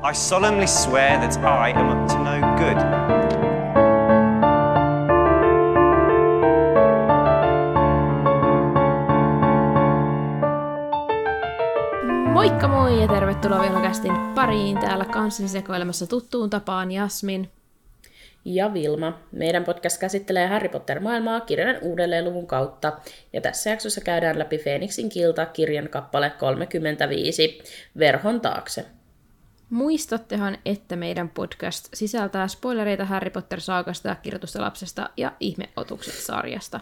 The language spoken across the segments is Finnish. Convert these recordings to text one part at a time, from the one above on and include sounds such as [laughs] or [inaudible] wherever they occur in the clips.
I solemnly swear that I am up to no good. Moikka moi ja tervetuloa Velhokästin pariin. Täällä kanssani sekoilemassa tuttuun tapaan Jasmin. ja Vilma. Meidän podcast käsittelee Harry Potter-maailmaa kirjan uudelleenluvun kautta, ja tässä jaksossa käydään läpi Phoenixin kilta kirjan kappale 35, Verhon taakse. Muistattehan, että meidän podcast sisältää spoilereita Harry Potter-saakasta, kirjoitusta lapsesta ja ihmeotukset-sarjasta.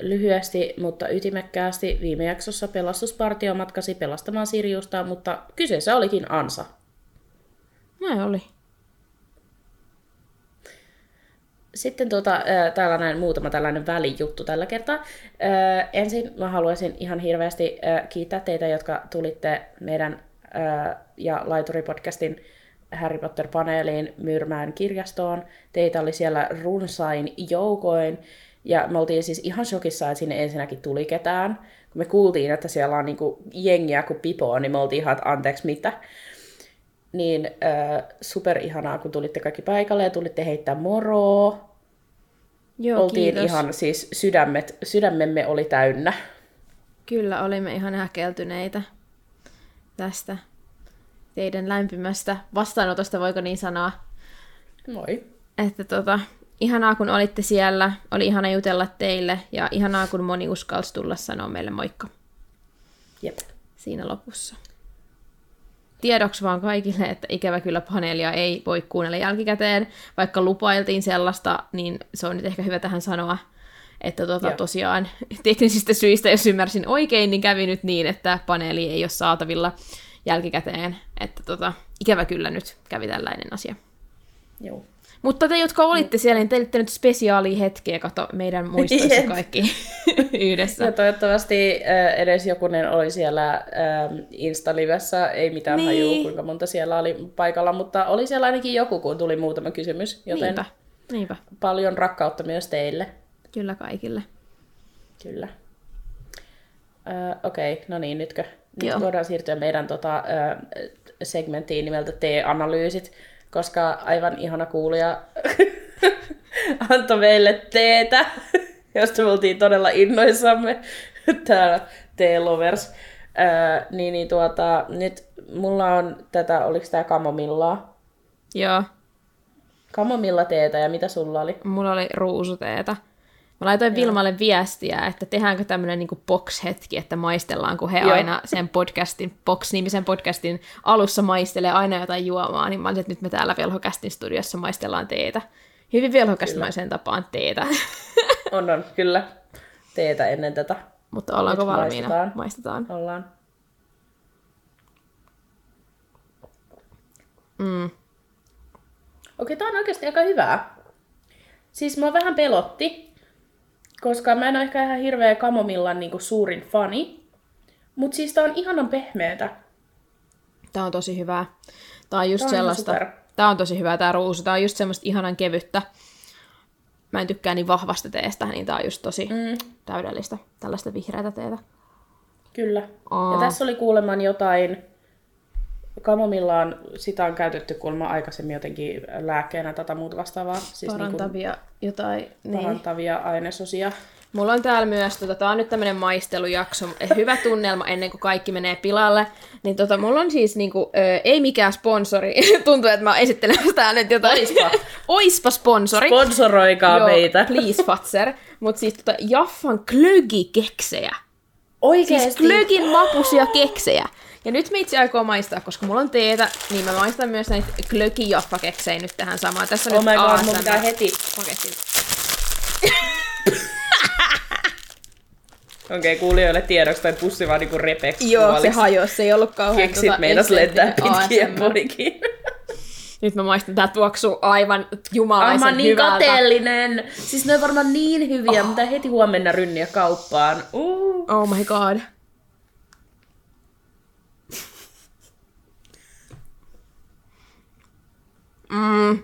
Lyhyesti, mutta ytimekkäästi viime jaksossa pelastuspartio matkasi pelastamaan Siriusta, mutta kyseessä olikin Ansa. Näin oli. Sitten tuota, äh, täällä näin muutama tällainen välijuttu tällä kertaa. Äh, ensin mä haluaisin ihan hirveästi äh, kiittää teitä, jotka tulitte meidän ja Laituri-podcastin Harry Potter-paneeliin Myyrmään kirjastoon. Teitä oli siellä runsain joukoin. Ja me oltiin siis ihan shokissa, että sinne ensinnäkin tuli ketään. Kun me kuultiin, että siellä on niinku jengiä kuin pipoa, niin me oltiin ihan, että anteeksi mitä. Niin äh, super ihanaa, kun tulitte kaikki paikalle ja tulitte heittää moroa. Joo, oltiin kiitos. ihan siis sydämet, sydämemme oli täynnä. Kyllä, olimme ihan häkeltyneitä tästä teidän lämpimästä vastaanotosta, voiko niin sanoa. Moi. Että tota, ihanaa kun olitte siellä, oli ihana jutella teille ja ihanaa kun moni uskalsi tulla sanoa meille moikka Jep. siinä lopussa. Tiedoksi vaan kaikille, että ikävä kyllä paneelia ei voi kuunnella jälkikäteen. Vaikka lupailtiin sellaista, niin se on nyt ehkä hyvä tähän sanoa, että tota, tosiaan [laughs] teknisistä syistä, jos ymmärsin oikein, niin kävi nyt niin, että paneeli ei ole saatavilla jälkikäteen. Että tota, ikävä kyllä nyt kävi tällainen asia. Joo. Mutta te, jotka olitte siellä, niin teille nyt spesiaalia hetkeä, kato meidän [laughs] muistoissa Jep. kaikki [laughs] yhdessä. Ja toivottavasti äh, edes jokunen oli siellä äh, Insta-livessä, ei mitään Niin. hajua kuinka monta siellä oli paikalla, mutta oli siellä ainakin joku, kun tuli muutama kysymys, joten Niinpä, niinpä. paljon rakkautta myös teille. Kyllä kaikille. Kyllä. Äh, Okei, okay, no niin, nytkö? Nyt Joo. voidaan siirtyä meidän tota, segmenttiin nimeltä T-analyysit, koska aivan ihana kuulija [laughs] antoi meille teetä, josta me oltiin todella innoissamme täällä T-lovers. Äh, niin, niin tuota, nyt mulla on tätä, oliko tää kamomillaa? Joo, Kamomilla teetä ja mitä sulla oli? mulla oli ruusuteeta. Mä laitoin Vilmalle viestiä, että tehdäänkö tämmöinen niin box-hetki, että maistellaan, kun he Joo. aina sen podcastin, Box-nimisen podcastin alussa maistelee aina jotain juomaa, niin mä olin, että nyt me täällä Velhokästin studiossa maistellaan teetä. Hyvin velhokästimaiseen tapaan teetä. [laughs] On, on, kyllä. Teetä ennen tätä. Mutta ollaanko Nyt valmiina? maistetaan. maistetaan. Ollaan. Mm. Okei, tää on oikeasti aika hyvää. Siis mä vähän pelotti, koska mä en ole ehkä ihan hirveä kamomillan niinku suurin fani. Mut siis tää on ihanan pehmeetä. Tää on tosi hyvää. Tää on just Tää on sellaista. super. Tää on tosi hyvää tää ruusu. Tää on just semmoista ihanan kevyttä. Mä en tykkää niin vahvasta teestä, niin tää on just tosi mm. täydellistä. Tällaista vihreätä teetä. Kyllä. Aa. Ja tässä oli kuuleman jotain, kamomillaan sitä on käytetty kuulemma aikaisemmin jotenkin lääkkeenä tätä muuta vastaavaa. Siis Parantavia jotain. Niin. Niin. Parantavia ainesosia. Mulla on täällä myös, tota, tää on nyt tämmönen maistelujakso, eh, hyvä tunnelma ennen kuin kaikki menee pilalle. Niin tota, mulla on siis niinku, ö, ei mikään sponsori, [laughs] tuntuu, että mä oon esittelemässä täällä nyt jotain. Oispa. [laughs] Oispa sponsori. Sponsoroikaa Joo, meitä. [laughs] please Fatser. Mut siis tota, Jaffan klögikeksejä. Oikeesti. Siis klögin makuisia keksejä. Ja nyt me itse aikoo maistaa, koska mulla on teetä, niin mä maistan myös näitä klöki jaffa keksejä nyt tähän samaan. Tässä on Oh nyt my god, mun pitää heti. paketti. [laughs] Okei, okay, kuulijoille tiedoksi, toi pussi vaan niinku repeksi Joo, se hajosi, se ei ollut kauhean Keksit meinas lentää pitkiä podikin. [laughs] Nyt mä maistan, tää tuoksuu aivan jumalaisen Aivan niin hyvältä. kateellinen. Siis ne on varmaan niin hyviä, oh. mitä heti huomenna rynniä kauppaan. Uh. Oh my god. Mm.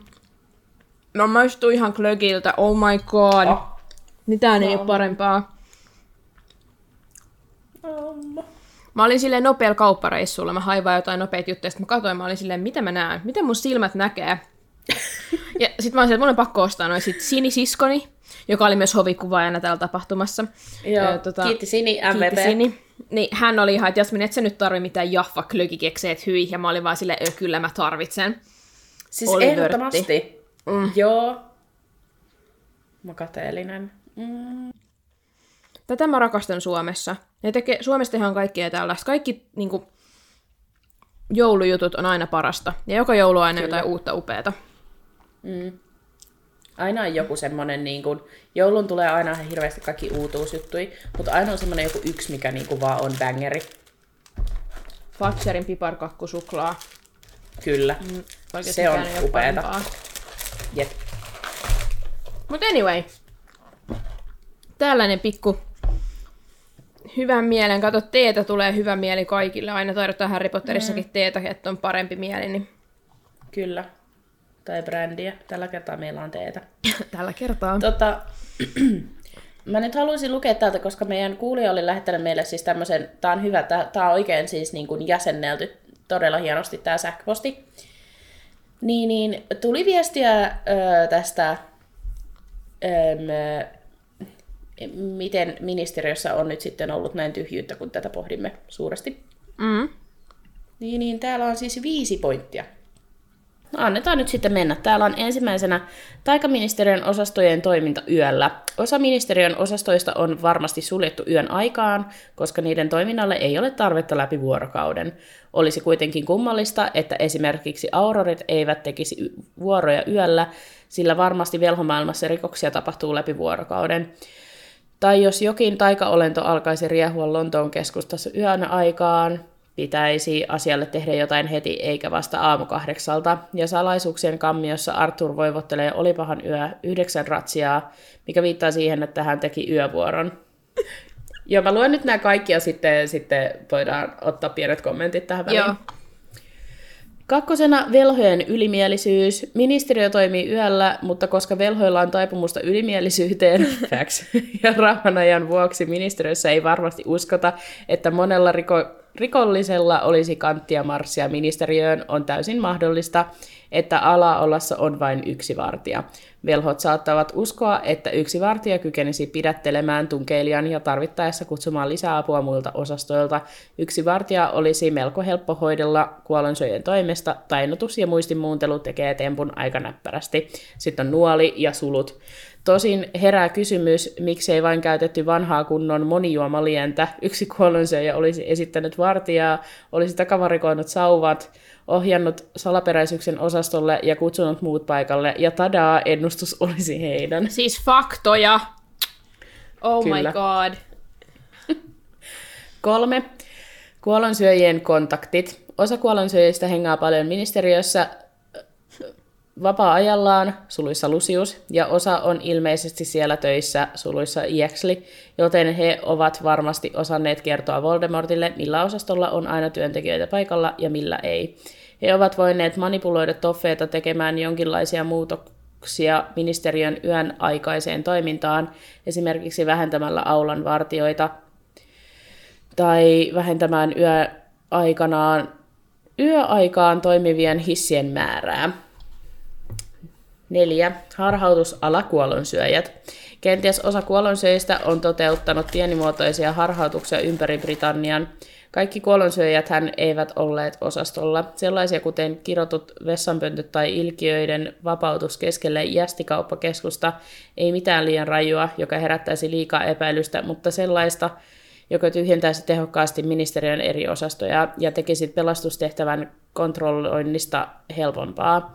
Mä maistuu ihan klögiltä, oh my god. Oh. Mitään ei ole parempaa. Mä olin silleen nopealla kauppareissulla, mä hain vaan jotain nopeita juttuja, sitten mä katsoin, mä olin silleen, mitä mä näen, miten mun silmät näkee. [laughs] ja sitten mä olin silleen, että mun on pakko ostaa noin sit Sini-siskoni, joka oli myös hovikuvaajana täällä tapahtumassa. Joo, Ö, kiitti Sini, MVP. Kiitti Sini. Niin hän oli ihan, että Jasmin, et sä nyt tarvi mitään jaffa klökikekseet hyi, ja mä olin vaan silleen, "Ö, kyllä mä tarvitsen. Siis Oli ehdottomasti. Mm. Joo. Mä kateellinen. Mm. Tätä mä rakastan Suomessa. Ne tekee, Suomessa tehdään kaikkea tällaista. Kaikki niin kuin, joulujutut on aina parasta. Ja joka joulu on aina Kyllä. jotain uutta upeata. Aina on joku semmonen, niin kuin, joulun tulee aina ihan hirveästi kaikki uutuusjuttui, mutta aina on semmonen joku yksi, mikä niin kuin vaan on bangeri. Fatserin piparkakkusuklaa. Kyllä. Mm, Oikeasti Se on upeeta. Jep. Mutta anyway. Tällainen pikku hyvän mielen. Kato, teetä tulee hyvä mieli kaikille. Aina tarjotaan Harry Potterissakin teetä, että on parempi mieli. Niin Kyllä. Tai brändiä. Tällä kertaa meillä on teetä. [laughs] tällä kertaa. Tota, [clears throat] mä nyt haluaisin lukea täältä, koska meidän kuulija oli lähettänyt meille siis tämmöisen, tää on hyvä, tää, tää on oikein siis niin kuin jäsennelty todella hienosti tää sähköposti. Niin, niin tuli viestiä ö, tästä, ö, miten ministeriössä on nyt sitten ollut näin tyhjyyttä, kun tätä pohdimme suuresti. Mm. Niin, niin täällä on siis viisi pointtia. No, annetaan nyt sitten mennä. Täällä on ensimmäisenä taikaministeriön osastojen toiminta yöllä. Osa ministeriön osastoista on varmasti suljettu yön aikaan, koska niiden toiminnalle ei ole tarvetta läpi vuorokauden. Olisi kuitenkin kummallista, että esimerkiksi aurorit eivät tekisi vuoroja yöllä, sillä varmasti velhomaailmassa rikoksia tapahtuu läpi vuorokauden. Tai jos jokin taikaolento alkaisi riehua Lontoon keskustassa yön aikaan, pitäisi asialle tehdä jotain heti eikä vasta aamu kahdeksalta. Ja salaisuuksien kammiossa Arthur voivottelee olipahan yö yhdeksän ratsiaa, mikä viittaa siihen, että hän teki yövuoron. Joo, mä luen nyt nämä kaikki ja sitten, sitten voidaan ottaa pienet kommentit tähän väliin. Joo. Kakkosena velhojen ylimielisyys. Ministeriö toimii yöllä, mutta koska velhoilla on taipumusta ylimielisyyteen facts, [laughs] ja rauhanajan vuoksi ministeriössä ei varmasti uskota, että monella riko, rikollisella olisi kanttia marssia ministeriöön, on täysin mahdollista, että alaolassa on vain yksi vartija. Velhot saattavat uskoa, että yksi vartija kykenisi pidättelemään tunkeilijan ja tarvittaessa kutsumaan lisäapua muilta osastoilta. Yksi vartija olisi melko helppo hoidella kuolonsyöjien toimesta. Tainnutus ja muistinmuuntelu tekee tempun aika näppärästi. Sitten on nuoli ja sulut. Tosin herää kysymys, miksei vain käytetty vanhaa kunnon monijuomalientä. Yksi kuollonsyöjä olisi esittänyt vartijaa, olisi takavarikoinut sauvat, ohjannut salaperäisyksen osastolle ja kutsunut muut paikalle, ja tadaa, ennustus olisi heidän. Siis faktoja. Oh Kyllä. my god. Kolme. Kuollonsyöjien kontaktit. Osa kuollonsyöjistä hengaa paljon ministeriössä vapaa-ajallaan, suluissa Lucius, ja osa on ilmeisesti siellä töissä, suluissa Iexli, joten he ovat varmasti osanneet kertoa Voldemortille, millä osastolla on aina työntekijöitä paikalla ja millä ei. He ovat voineet manipuloida toffeita tekemään jonkinlaisia muutoksia ministeriön yön aikaiseen toimintaan, esimerkiksi vähentämällä aulan vartioita tai vähentämään yöaikanaan, yöaikaan toimivien hissien määrää. Neljä. Harhautusala kuollonsyöjät. Kenties osa kuollonsyöjistä on toteuttanut pienimuotoisia harhautuksia ympäri Britannian. Kaikki kuollonsyöjät hän eivät olleet osastolla. Sellaisia kuten kirotut vessanpöntöt tai ilkiöiden vapautus keskelle jästikauppakeskusta. Ei mitään liian rajua, joka herättäisi liikaa epäilystä, mutta sellaista, joka tyhjentäisi tehokkaasti ministeriön eri osastoja ja tekisi pelastustehtävän kontrolloinnista helpompaa.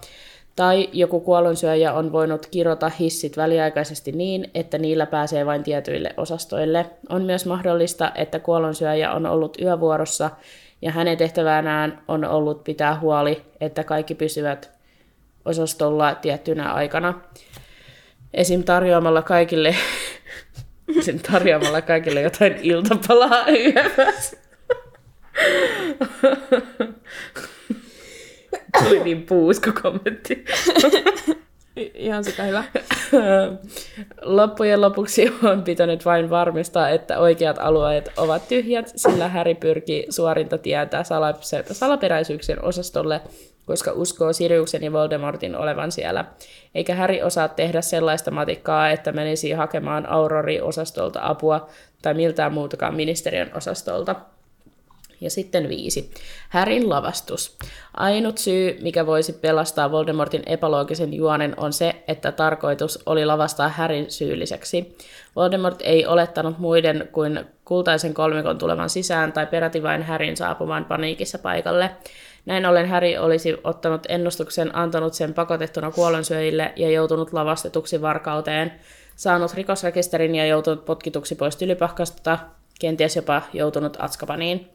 Tai joku kuollonsyöjä on voinut kirota hissit väliaikaisesti niin, että niillä pääsee vain tietyille osastoille. On myös mahdollista, että kuollonsyöjä on ollut yövuorossa ja hänen tehtävänään on ollut pitää huoli, että kaikki pysyvät osastolla tiettynä aikana. Esim. tarjoamalla kaikille, [laughs] esim. tarjoamalla kaikille jotain iltapalaa yössä. [laughs] Tuli niin puusko kommentti. [laughs] Ihan sitä hyvä. Loppujen lopuksi on pitänyt vain varmistaa, että oikeat alueet ovat tyhjät, sillä Häri pyrkii suorinta tietää salaperäisyyksien osastolle, koska uskoo Siriuksen ja Voldemortin olevan siellä. Eikä Häri osaa tehdä sellaista matikkaa, että menisi hakemaan Aurori-osastolta apua tai miltään muutakaan ministeriön osastolta. Ja sitten viisi. Härin lavastus. Ainut syy, mikä voisi pelastaa Voldemortin epäloogisen juonen, on se, että tarkoitus oli lavastaa Härin syylliseksi. Voldemort ei olettanut muiden kuin kultaisen kolmikon tulevan sisään tai peräti vain Härin saapumaan paniikissa paikalle. Näin ollen Häri olisi ottanut ennustuksen, antanut sen pakotettuna kuollonsyöjille ja joutunut lavastetuksi varkauteen, saanut rikosrekisterin ja joutunut potkituksi pois tylypahkasta, kenties jopa joutunut Atskapaniin.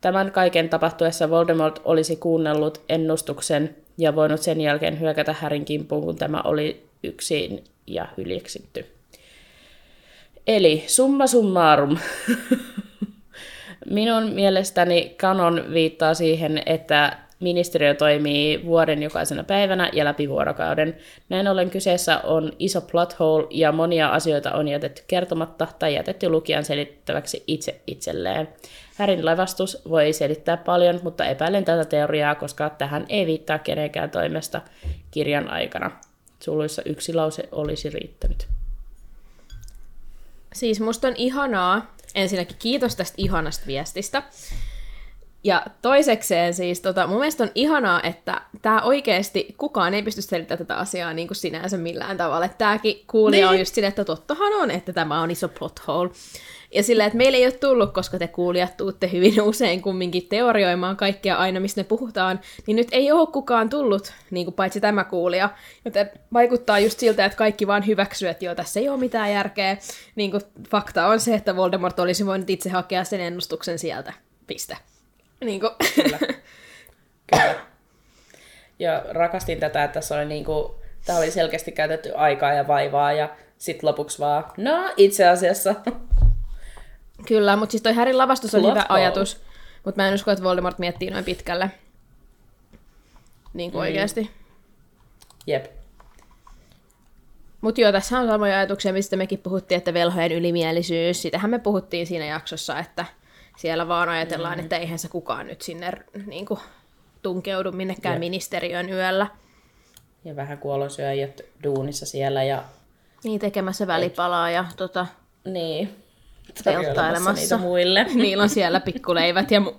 Tämän kaiken tapahtuessa Voldemort olisi kuunnellut ennustuksen ja voinut sen jälkeen hyökätä Härin kimppuun, kun tämä oli yksin ja hyljeksitty. Eli summa summarum. [laughs] Minun mielestäni kanon viittaa siihen, että ministeriö toimii vuoden jokaisena päivänä ja läpi vuorokauden. Näin ollen kyseessä on iso plot hole ja monia asioita on jätetty kertomatta tai jätetty lukijan selittäväksi itse itselleen. Härin lavastus voi selittää paljon, mutta epäilen tätä teoriaa, koska tähän ei viittaa kenenkään toimesta kirjan aikana. Suluissa yksi lause olisi riittänyt. Siis musta on ihanaa, ensinnäkin kiitos tästä ihanasta viestistä. Ja toisekseen siis, tota, mun mielestä on ihanaa, että tämä oikeasti kukaan ei pysty selittämään tätä asiaa niin kuin sinänsä millään tavalla. Tämäkin kuulija niin. on just sille, että tottahan on, että tämä on iso plot hole. Ja sillä, että meillä ei ole tullut, koska te kuulijat tuutte hyvin usein kumminkin teorioimaan kaikkea aina, mistä ne puhutaan, niin nyt ei ole kukaan tullut, niin kuin paitsi tämä kuulija. Joten vaikuttaa just siltä, että kaikki vaan hyväksyy, että joo, tässä ei ole mitään järkeä. Niin kuin fakta on se, että Voldemort olisi voinut itse hakea sen ennustuksen sieltä. Piste. Niin kuin. Kyllä. [laughs] Kyllä. Ja rakastin tätä, että tässä oli niin kuin, tämä oli selkeästi käytetty aikaa ja vaivaa ja sitten lopuksi vaan, no itse asiassa Kyllä, mutta siis toi Härin lavastus on hyvä ajatus, mutta mä en usko, että Voldemort miettii noin pitkälle. Niin kuin mm. oikeasti. Jep. Mutta joo, tässä on samoja ajatuksia, mistä mekin puhuttiin, että velhojen ylimielisyys. Sitähän me puhuttiin siinä jaksossa, että siellä vaan ajatellaan, mm. että eihän se kukaan nyt sinne niin kuin, tunkeudu minnekään Jep. ministeriön yöllä. Ja vähän kuolonsyöjät duunissa siellä. Ja... Niin, tekemässä välipalaa ja tota... Niin telttailemassa. muille. [laughs] Niillä on siellä pikkuleivät ja mu-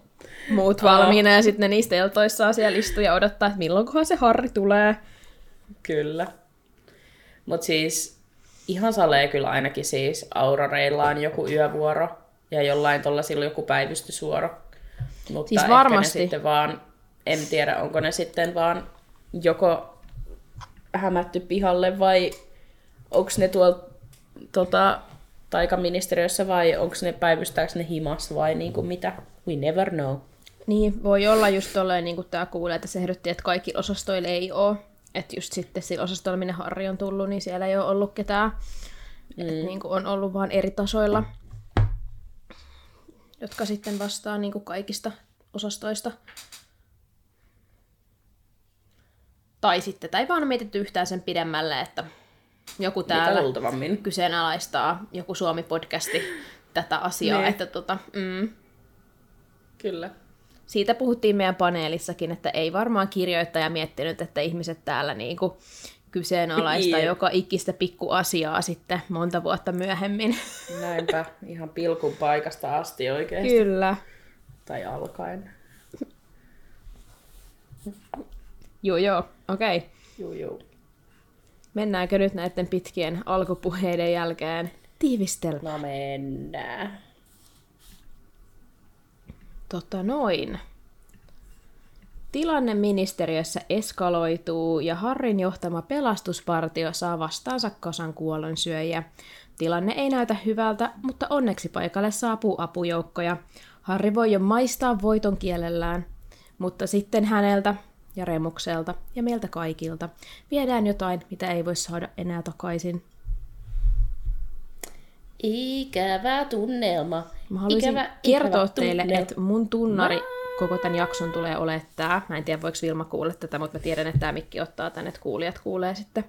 muut valmiina ja sitten ne niistä teltoissaan siellä istuu ja odottaa, että milloinkohan se Harri tulee. Kyllä. Mutta siis ihan salee kyllä ainakin siis Auroreilla on joku yövuoro ja jollain tuolla silloin joku päivystysuoro. Mutta siis varmasti. ne sitten vaan, en tiedä onko ne sitten vaan joko hämätty pihalle vai onko ne tuolla tota, taikaministeriössä vai onko ne päivystääkö ne himas vai niin kuin mitä? We never know. Niin, voi olla just tolleen, niin kuin tämä kuulee, että se ehdotti, että kaikki osastoille ei ole. Että just sitten sillä osastolla, minne Harri on tullut, niin siellä ei ole ollut ketään. Mm. Et niin kuin on ollut vaan eri tasoilla, jotka sitten vastaa niin kuin kaikista osastoista. Tai sitten, tai vaan mietitty yhtään sen pidemmälle, että joku täällä kyseenalaistaa, joku Suomi-podcasti tätä asiaa. Niin. Että tota, mm. Kyllä. Siitä puhuttiin meidän paneelissakin, että ei varmaan kirjoittaja miettinyt, että ihmiset täällä niinku kyseenalaista yeah. joka ikistä pikkuasiaa sitten monta vuotta myöhemmin. Näinpä, ihan pilkun paikasta asti oikeasti. Kyllä. Tai alkaen. joo, joo, okei. Okay. Joo, joo. Mennäänkö nyt näiden pitkien alkupuheiden jälkeen tiivistelmään? No mennään. Tota noin. Tilanne ministeriössä eskaloituu ja Harrin johtama pelastuspartio saa vastaansa kasan kuolonsyöjiä. Tilanne ei näytä hyvältä, mutta onneksi paikalle saapuu apujoukkoja. Harri voi jo maistaa voiton kielellään, mutta sitten häneltä ja Remukselta ja meiltä kaikilta viedään jotain, mitä ei voi saada enää takaisin. Ikävä tunnelma. Mä haluaisin ikävä, kertoa ikävä teille, tunnelma. että mun tunnari koko tämän jakson tulee olemaan tää. Mä en tiedä, voiko Vilma kuulla tätä, mutta mä tiedän, että tämä mikki ottaa tänne, että kuulijat kuulee sitten.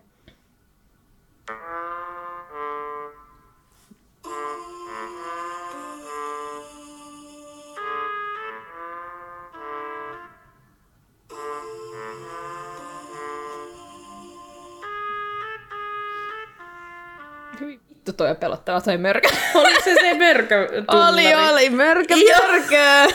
On pelottava toi mörkö. [laughs] Oliko se se mörkö oli, oli, mörkö, mörkö.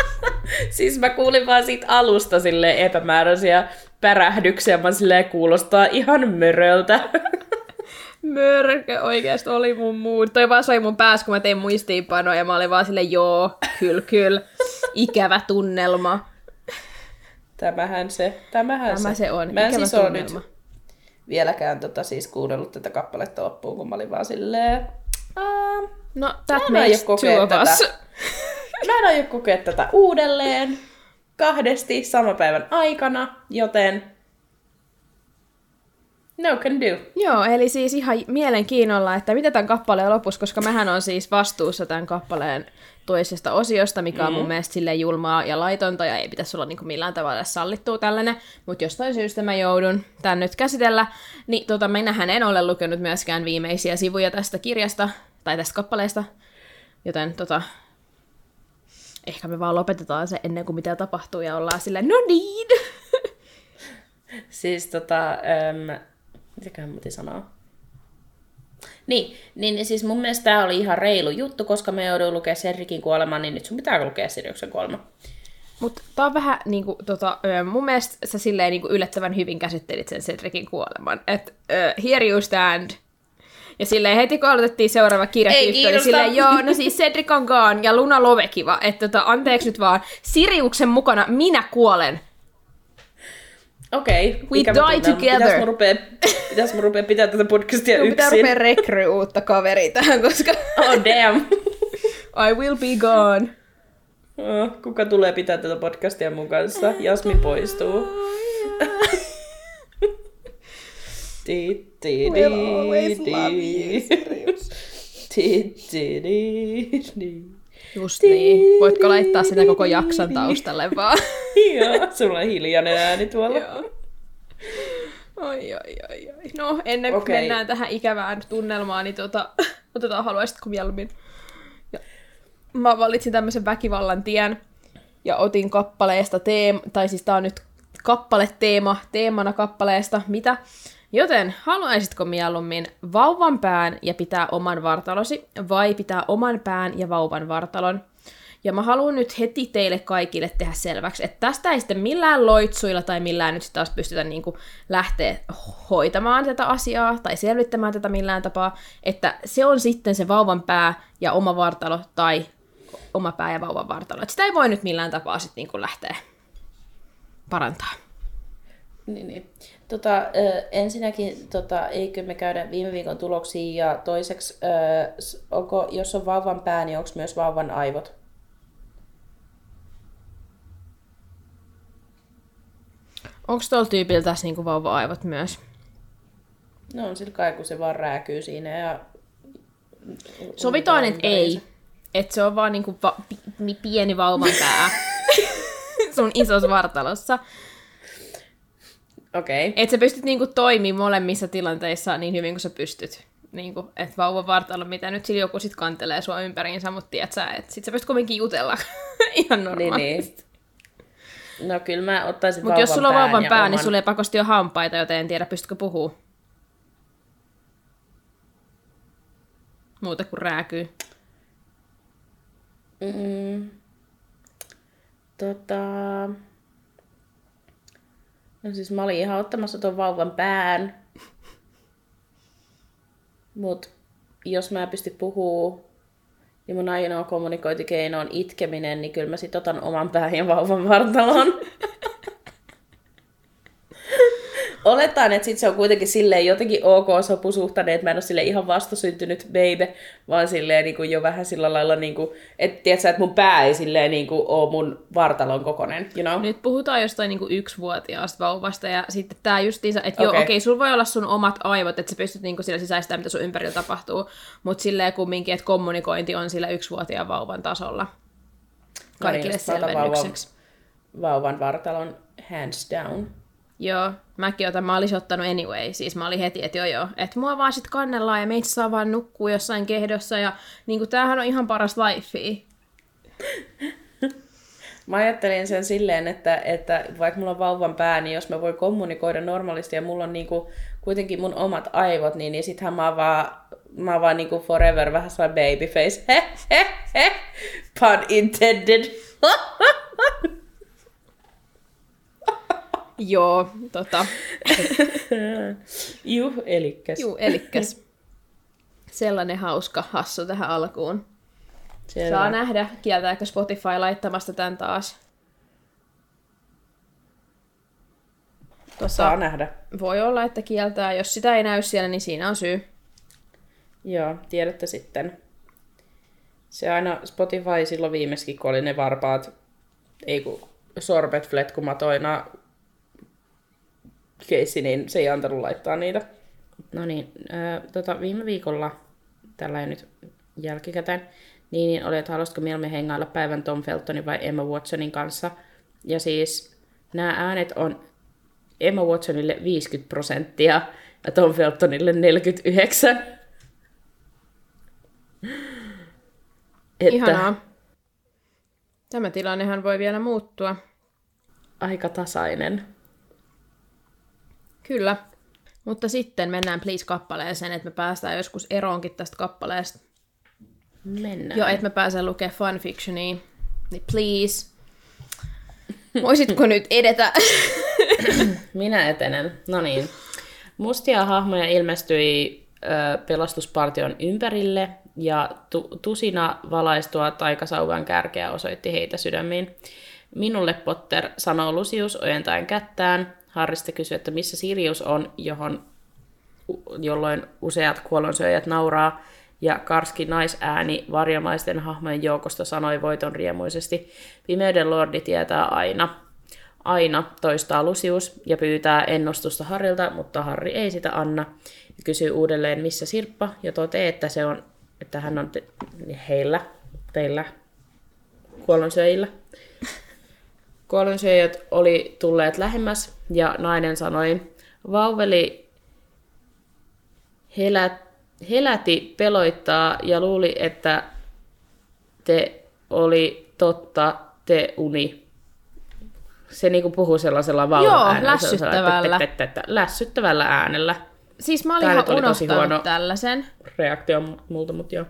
[laughs] siis mä kuulin vaan siitä alusta sille epämääräisiä pärähdyksiä, mä silleen kuulostaa ihan möröltä. [laughs] Mörkö oikeasti oli mun muut. Toi vaan soi mun päässä, kun mä tein muistiinpanoja ja mä olin vaan silleen, joo, kyllä, kyllä. Ikävä tunnelma. Tämähän se, tämähän Tämä se on, Mä en ikävä siis tunnelma. nyt vieläkään tota, siis kuunnellut tätä kappaletta loppuun, kun mä olin vaan silleen... Uh, No, that Mä en aio makes two kokea tätä. [laughs] mä en aio kokea tätä uudelleen kahdesti saman päivän aikana, joten no can do. Joo, eli siis ihan mielenkiinnolla, että mitä tämän kappaleen lopussa, koska mähän on siis vastuussa tämän kappaleen toisesta osiosta, mikä on mun mielestä silleen julmaa ja laitonta ja ei pitäisi olla niinku millään tavalla sallittua tällainen, mutta jostain syystä mä joudun tämän nyt käsitellä, niin tota, minähän en ole lukenut myöskään viimeisiä sivuja tästä kirjasta tai tästä kappaleesta, joten tota, ehkä me vaan lopetetaan se ennen kuin mitä tapahtuu ja ollaan silleen, no niin! [laughs] Siis tota, äm, mitäköhän mä sanoa? Niin, niin siis mun mielestä tää oli ihan reilu juttu, koska me jouduin lukea Cedricin kuoleman, niin nyt sun pitää lukea Siriuksen kuolema. Mutta tää on vähän niinku, tota, mun mielestä sä silleen niinku yllättävän hyvin käsittelit sen Cedricin kuoleman. Että here you stand. Ja silleen heti kun aloitettiin seuraava kirjatyyppö, niin silleen joo, no siis Cedric on gone ja Luna Lovekiva. Että tota, anteeksi nyt vaan, Siriuksen mukana minä kuolen. Okei. We ikävä die tunnelma. together. Pitäis mun rupea, pitäis mun rupea pitää tätä podcastia Minun pitää yksin. rupea rekry uutta kaveria tähän, koska Oh damn. I will be gone. Oh, Kuka tulee pitää tätä podcastia mun kanssa? Jasmin poistuu. Ti, ti, di, We'll always love you, di. Ti, ti, di, di. Just niin. Voitko laittaa sitä koko jakson taustalle vaan? [laughs] Joo, sulla on hiljainen ääni tuolla. Joo. Oi, oi, oi, oi. No, ennen kuin Okei. mennään tähän ikävään tunnelmaan, niin tota, otetaan, haluaisitko mieluummin? Ja mä valitsin tämmöisen väkivallan tien ja otin kappaleesta teema, tai siis tää on nyt kappaleteema, teemana kappaleesta, mitä? Joten haluaisitko mieluummin vauvan pään ja pitää oman vartalosi, vai pitää oman pään ja vauvan vartalon? Ja mä haluan nyt heti teille kaikille tehdä selväksi, että tästä ei sitten millään loitsuilla tai millään nyt taas pystytä niin kuin lähteä hoitamaan tätä asiaa tai selvittämään tätä millään tapaa, että se on sitten se vauvan pää ja oma vartalo tai oma pää ja vauvan vartalo. Et sitä ei voi nyt millään tapaa sitten niin kuin lähteä parantaa. Niin, niin. Tota, ensinnäkin, tota, eikö me käydä viime viikon tuloksia ja toiseksi, onko, jos on vauvan pää, niin onko myös vauvan aivot? Onko tuolla tyypillä tässä niin kuin vauva-aivot myös? No on sillä kai, kun se vaan rääkyy siinä ja... Sovitaan, että ei. Että se on vaan niinku va- pi- pieni vauvan pää [laughs] sun isossa vartalossa. Okei. Okay. Että sä pystyt niinku toimimaan molemmissa tilanteissa niin hyvin kuin sä pystyt. Niinku, että vauvan vartalo, mitä nyt sillä joku sit kantelee sua ympäriinsä, mutta tiedät sä, että sit sä pystyt kuitenkin jutella [laughs] ihan Niin, normaalisti. niin. No kyllä mä ottaisin Mutta vauvan jos sulla on vauvan pää, oman... niin sulla ei pakosti ole hampaita, joten en tiedä, pystytkö puhua. Muuta kuin rääkyy. Mm, tota... No siis mä olin ihan ottamassa tuon vauvan pään. Mut jos mä pysty puhuu, niin mun ainoa kommunikointikeino on itkeminen, niin kyllä mä sit otan oman pään ja vauvan vartalon. [laughs] Oletan, että sit se on kuitenkin silleen jotenkin ok sopusuhtainen, että mä en ole silleen ihan vastasyntynyt baby, vaan silleen niin kuin jo vähän sillä lailla, niin kuin, että tiedätkö, että mun pää ei silleen niin kuin ole mun vartalon kokonen, you know? Nyt puhutaan jostain niinku yksivuotiaasta vauvasta, ja sitten tämä justiinsa, että joo, Okei. okei, okay, sulla voi olla sun omat aivot, että sä pystyt niinku sillä sisäistämään, mitä sun ympärillä tapahtuu, mutta silleen kumminkin, että kommunikointi on sillä yksivuotiaan vauvan tasolla. Kaikille No niin, selvennykseksi. Vauvan vartalon hands down. Joo, mäkin otan, mä olisin ottanut anyway, siis mä olin heti, että joo joo, että mua vaan sit kannellaan ja meitä saa vaan nukkua jossain kehdossa ja niinku tämähän on ihan paras life. [laughs] Mä ajattelin sen silleen, että, että vaikka mulla on vauvan pää, niin jos mä voin kommunikoida normaalisti ja mulla on niinku kuitenkin mun omat aivot, niin, niin sittenhän mä vaan, mä oon vaan niinku forever vähän sellainen babyface. [laughs] He, he, he. Pun intended. [laughs] Joo, tota, [laughs] Juh, elikkäs. juu, elikkäs. Sellainen hauska hassu tähän alkuun. Selvä. Saa nähdä, kieltääkö Spotify laittamasta tämän taas. Tuossa Saa nähdä. voi olla, että kieltää. Jos sitä ei näy siellä, niin siinä on syy. Joo, tiedätte sitten. Se aina Spotify silloin viimeiskin, kun oli ne varpaat, ei kun sorpet fletkumatoina keissi, niin se ei antanut laittaa niitä. No niin, äh, tota, viime viikolla, tällä ei nyt jälkikäteen, niin, niin oli, että haluaisitko mieluummin hengailla päivän Tom Feltonin vai Emma Watsonin kanssa. Ja siis nämä äänet on Emma Watsonille 50 prosenttia ja Tom Feltonille 49. [laughs] Että Ihanaa. Tämä tilannehan voi vielä muuttua. aika tasainen. Kyllä. Mutta sitten mennään Please-kappaleeseen, että me päästään joskus eroonkin tästä kappaleesta. Mennään. Joo, että me pääsen lukemaan fanfictionia. Niin please. Voisitko nyt edetä? [coughs] Minä etenen. No niin. Mustia hahmoja ilmestyi ö, pelastuspartion ympärille ja tu- tusina valaistua taikasauvan kärkeä osoitti heitä sydämiin. Minulle Potter sanoo Lucius ojentaen kättään. Harrista kysyi, että missä Sirius on, johon, jolloin useat kuolonsyöjät nauraa. Ja karski naisääni varjomaisten hahmojen joukosta sanoi voiton riemuisesti. Pimeyden lordi tietää aina. Aina toistaa Lucius ja pyytää ennustusta Harrilta, mutta Harri ei sitä anna. Kysyy uudelleen, missä Sirppa, ja toteaa, että, se on, että hän on te- heillä, teillä, kuollonsyöjillä. Kuollonsyöjät oli tulleet lähemmäs, ja nainen sanoi, vauveli helät, heläti peloittaa ja luuli, että te oli totta te uni. Se niinku puhuu sellaisella vauva lässyttävällä. Lässyttävällä äänellä. Siis mä olin Tää ihan unohtanut tällaisen, Reaktio multa, mutta joo.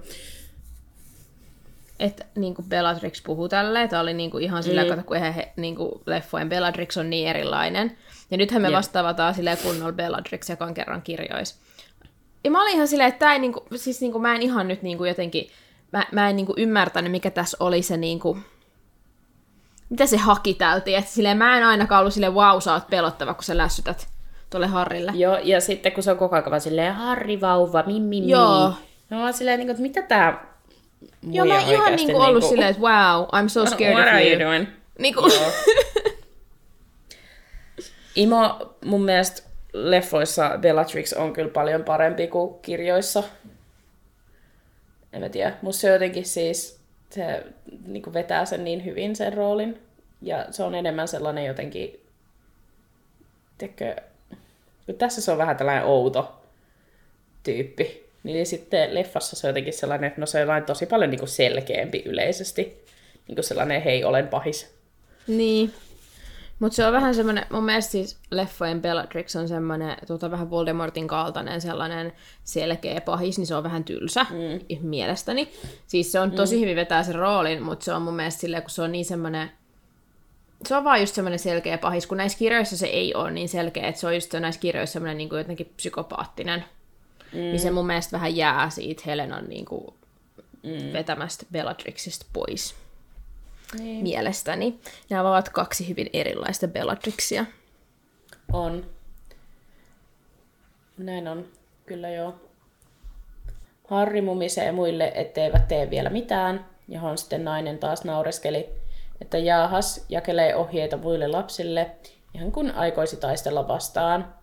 Että niinku Bellatrix puhuu tälleen. Tämä oli niinku ihan sillä, mm. kun eihän he, niinku leffojen Bellatrix on niin erilainen. Ja nythän me Jep. vastaavataan silleen kunnolla Bellatrix, joka on kerran kirjois. Ja mä olin ihan silleen, että tää ei niinku, siis niinku, mä en ihan nyt niinku jotenkin, mä, mä en niinku ymmärtänyt, mikä tässä oli se niinku, mitä se haki tältä. Että silleen mä en ainakaan ollut silleen, wow, sä oot pelottava, kun sä lässytät tuolle Harrille. Joo, ja sitten kun se on koko ajan vaan silleen, Harri vauva, mimmi, mi. Joo. Mä oon silleen, niin kuin, että mitä tää Joo, mä ihan niinku ollut silleen, että wow, I'm so scared What of are you. you doing? Niinku, [laughs] Imo mun mielestä leffoissa Bellatrix on kyllä paljon parempi kuin kirjoissa. En mä tiedä. Musta se jotenkin siis, se niin vetää sen niin hyvin sen roolin. Ja se on enemmän sellainen jotenkin, tiedätkö, tässä se on vähän tällainen outo tyyppi. Niin sitten leffassa se on jotenkin sellainen, että no se on tosi paljon niin kuin selkeämpi yleisesti. Niin kuin sellainen, hei, olen pahis. Niin. Mutta se on vähän semmoinen, mun mielestä siis leffojen Bellatrix on semmoinen tuota, vähän Voldemortin kaltainen sellainen selkeä pahis, niin se on vähän tylsä mm. mielestäni. Siis se on tosi hyvin vetää sen roolin, mutta se on mun mielestä silleen, kun se on niin semmoinen, se on vaan just semmoinen selkeä pahis, kun näissä kirjoissa se ei ole niin selkeä, että se on just näissä kirjoissa semmoinen niin jotenkin psykopaattinen. Mm. Niin se mun mielestä vähän jää siitä Helenan niin kuin mm. vetämästä Bellatrixista pois Niin. mielestäni. Nämä ovat kaksi hyvin erilaista Bellatrixia. On. Näin on. Kyllä joo. Harri mumisee muille, etteivät tee vielä mitään, johon sitten nainen taas naureskeli, että jaahas jakelee ohjeita muille lapsille, ihan kun aikoisi taistella vastaan.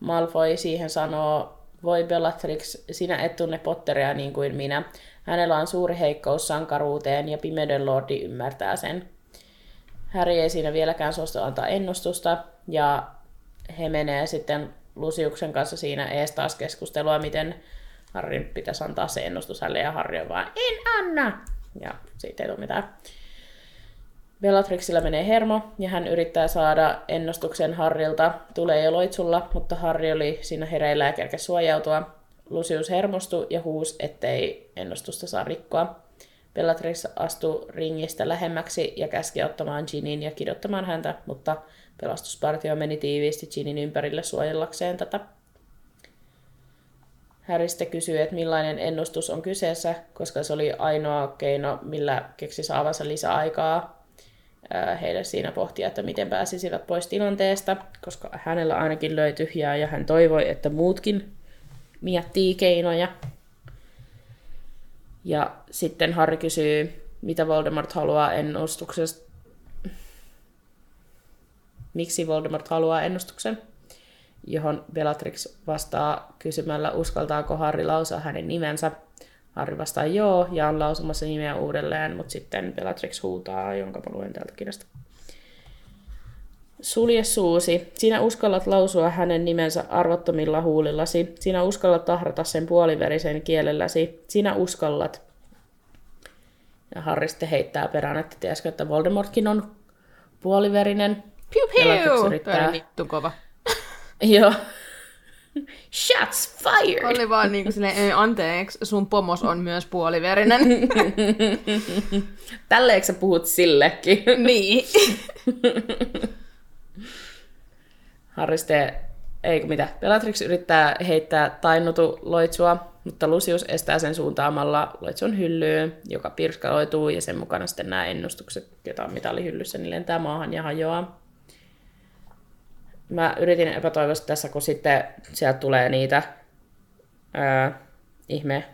Malfoy siihen sanoo, voi Bellatrix, sinä et tunne Potteria niin kuin minä. Hänellä on suuri heikkous sankaruuteen ja Pimeyden Lordi ymmärtää sen. Harry ei siinä vieläkään suostu antaa ennustusta, ja he menee sitten Lusiuksen kanssa siinä ees taas keskustelua, miten Harryn pitäisi antaa se ennustus hänelle, ja Harry on vaan, en anna! Ja siitä ei tule mitään. Bellatrixilla menee hermo ja hän yrittää saada ennustuksen Harrilta. Tulee jo loitsulla, mutta Harri oli siinä hereillä ja suojautua. Lucius hermostui ja huusi, ettei ennustusta saa rikkoa. Bellatrix astui ringistä lähemmäksi ja käski ottamaan Ginin ja kidottamaan häntä, mutta pelastuspartio meni tiiviisti Ginin ympärille suojellakseen tätä. Sitten kysyy, että millainen ennustus on kyseessä, koska se oli ainoa keino, millä keksi saavansa lisäaikaa heille siinä pohtia, että miten pääsisivät pois tilanteesta, koska hänellä ainakin löi tyhjää ja hän toivoi, että muutkin miettii keinoja. Ja sitten Harry kysyy, mitä Voldemort haluaa ennustuksesta. Miksi Voldemort haluaa ennustuksen? Johon Bellatrix vastaa kysymällä, uskaltaako Harry lausua hänen nimensä. Harry vastaa joo ja on lausumassa nimeä uudelleen, mutta sitten Bellatrix huutaa, jonka mä luen täältä kirjasta. Sulje suusi. Sinä uskallat lausua hänen nimensä arvottomilla huulillasi. Sinä uskallat tahrata sen puoliverisen kielelläsi. Sinä uskallat. Ja Harry sitten heittää perään, että tiedätkö, että Voldemortkin on puoliverinen. Piu piu! Toi yrittää- oli vittu kova. [laughs] Joo. Shots fired! Oli vaan niinku silleen, "Ei, anteeksi, sun pomos on myös puoliverinen. [laughs] Tälleekö sä puhut sillekin? [laughs] niin. [laughs] Harry sitten, ei kun mitä, Bellatrix yrittää heittää tainnutu loitsua, mutta Lucius estää sen suuntaamalla loitsun hyllyyn, joka pirskaloituu ja sen mukana sitten nämä ennustukset, joita on mitallihyllyssä, niin lentää maahan ja hajoaa. Mä yritin epätoivoisesti tässä, kun sitten sieltä tulee niitä ää, ihme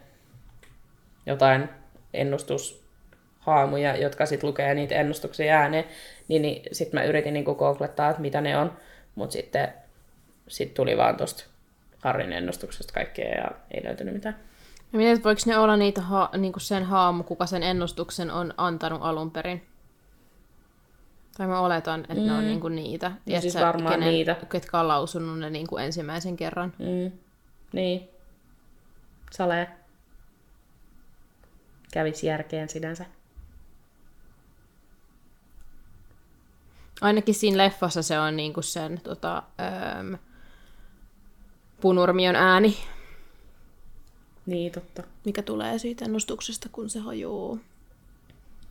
jotain ennustushaamuja, jotka sitten lukee niitä ennustuksia ääneen, niin, niin sitten mä yritin niinku googlettaa, että mitä ne on, mutta sitten sit tuli vaan tuosta Harrin ennustuksesta kaikkea ja ei löytynyt mitään. Ja mietit, voiko ne olla niitä ha- niinku sen haamu, kuka sen ennustuksen on antanut alun perin? Tai mä oletan, että mm. ne on niinku niitä. Tiedätkö, siis varmaan niitä. Ketkä on lausunut ne niinku ensimmäisen kerran. Mm. Niin. Sale. Kävisi järkeen sinänsä. Ainakin siinä leffassa se on niinku sen tota, öö, punurmion ääni, Niin, totta. mikä tulee siitä ennustuksesta, kun se hajoaa.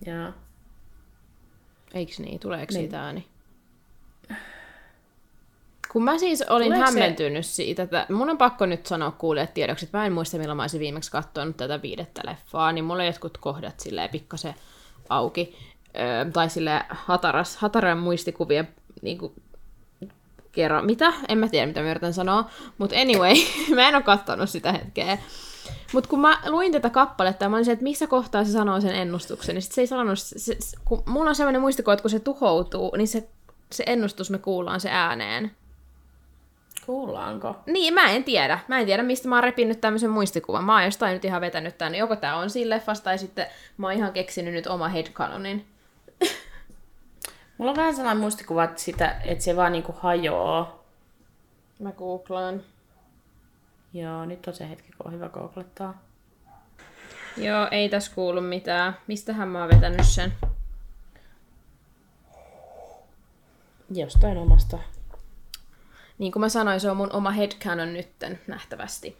Ja Eiks niin? Tuleeko Niin. siitä ääni? Kun mä siis olin Tuleeko se- hämmentynyt siitä, että mun on pakko nyt sanoa kuulijat tiedoksi, että mä en muista milloin mä olisin viimeksi katsonut tätä viidettä leffaa, niin mulla on jotkut kohdat silleen pikkasen auki. Öö, tai sille hataras, hataran muistikuvien niin kuin, kerran. Mitä? En mä tiedä, mitä mä yritän sanoa. Mutta anyway, [laughs] mä en ole katsonut sitä hetkeä. Mutta kun mä luin tätä kappaletta ja mä olin se, että missä kohtaa se sanoo sen ennustuksen, niin sit se ei sanonut, se, se, kun mulla on sellainen muistikuva, että kun se tuhoutuu, niin se, se ennustus me kuullaan se ääneen. kuullaanko? Niin, mä en tiedä. Mä en tiedä, mistä mä oon repinyt tämmöisen muistikuvan. Mä oon jostain nyt ihan vetänyt tän. Joko tää on siinä leffassa, tai sitten mä oon ihan keksinyt nyt oma headcanonin. [laughs] Mulla on vähän sellainen muistikuva, että, sitä, että se vaan niinku hajoaa. Mä googlaan. Joo, nyt on se hetki, kun on hyvä googlettaa. Joo, ei tässä kuulu mitään. Mistähän mä oon vetänyt sen? Jostain omasta. Niin kuin mä sanoin, se on mun oma headcanon nytten nähtävästi.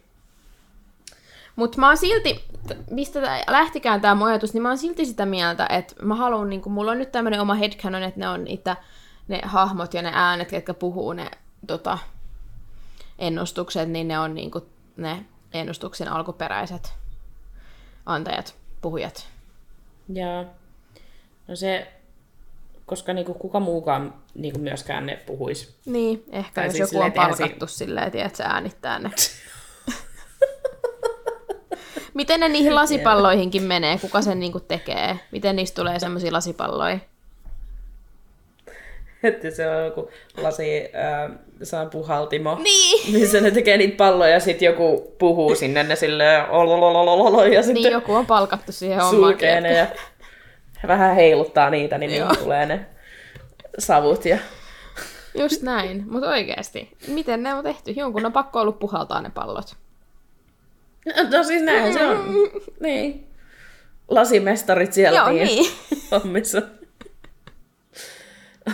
Mutta mä oon silti, mistä tää lähtikään tämä mun ajatus, niin mä oon silti sitä mieltä, että mä haluan, niin kun mulla on nyt tämmönen oma headcanon, että ne on niitä, ne hahmot ja ne äänet, jotka puhuu ne tota, ennustukset, niin ne on niin ne ennustuksen alkuperäiset antajat, puhujat. Ja no se, koska niinku kuka muukaan niinku myöskään ne puhuisi. Niin, ehkä Tai jos siis joku on palkattu silleen, että et sä äänittää ne. [laughs] Miten ne niihin lasipalloihinkin menee? Kuka sen niinku tekee? Miten niistä tulee semmoisia lasipalloja? [laughs] Että se on joku lasi, äh, se on puhaltimo. Niin! [laughs] Missä ne tekee niitä palloja ja sitten joku puhuu sinne ne silleen olololololo ja sitten Niin joku on palkattu siihen hommaan. sulkee ne ja vähän heiluttaa niitä, niin Joo. niihin tulee ne savut. Ja... Just näin, mutta oikeasti. Miten ne on tehty? Jonkun on pakko ollut puhaltaa ne pallot. No siis näin se on. Niin. Lasimestarit siellä Joo, niin. hommissa.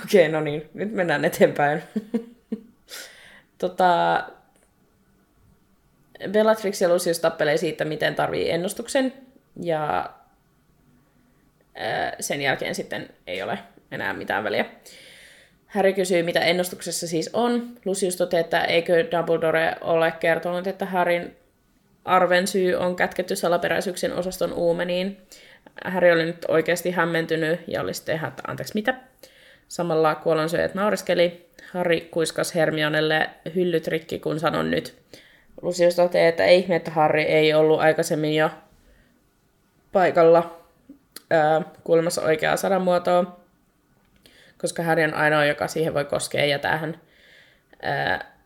Okei, no niin, nyt mennään eteenpäin. [laughs] tota, Bellatrix ja Lucius tappelee siitä, miten tarvii ennustuksen, ja sen jälkeen sitten ei ole enää mitään väliä. Harry kysyy, mitä ennustuksessa siis on. Lucius toteaa, että eikö Dumbledore ole kertonut, että Harryn arven syy on kätketty salaperäisyyksien osaston uumeniin. Harry oli nyt oikeasti hämmentynyt ja oli sitten ihan, että anteeksi mitä. Samalla kuolonsyöjät nauriskeli. Harry kuiskas Hermionelle hyllyt rikki, kun sanon nyt. Lucius toteaa, että ei ihme, että Harry ei ollut aikaisemmin jo paikalla ää, kuulemassa oikeaa sanamuotoa, koska Harry on ainoa, joka siihen voi koskea, ja tämähän ää,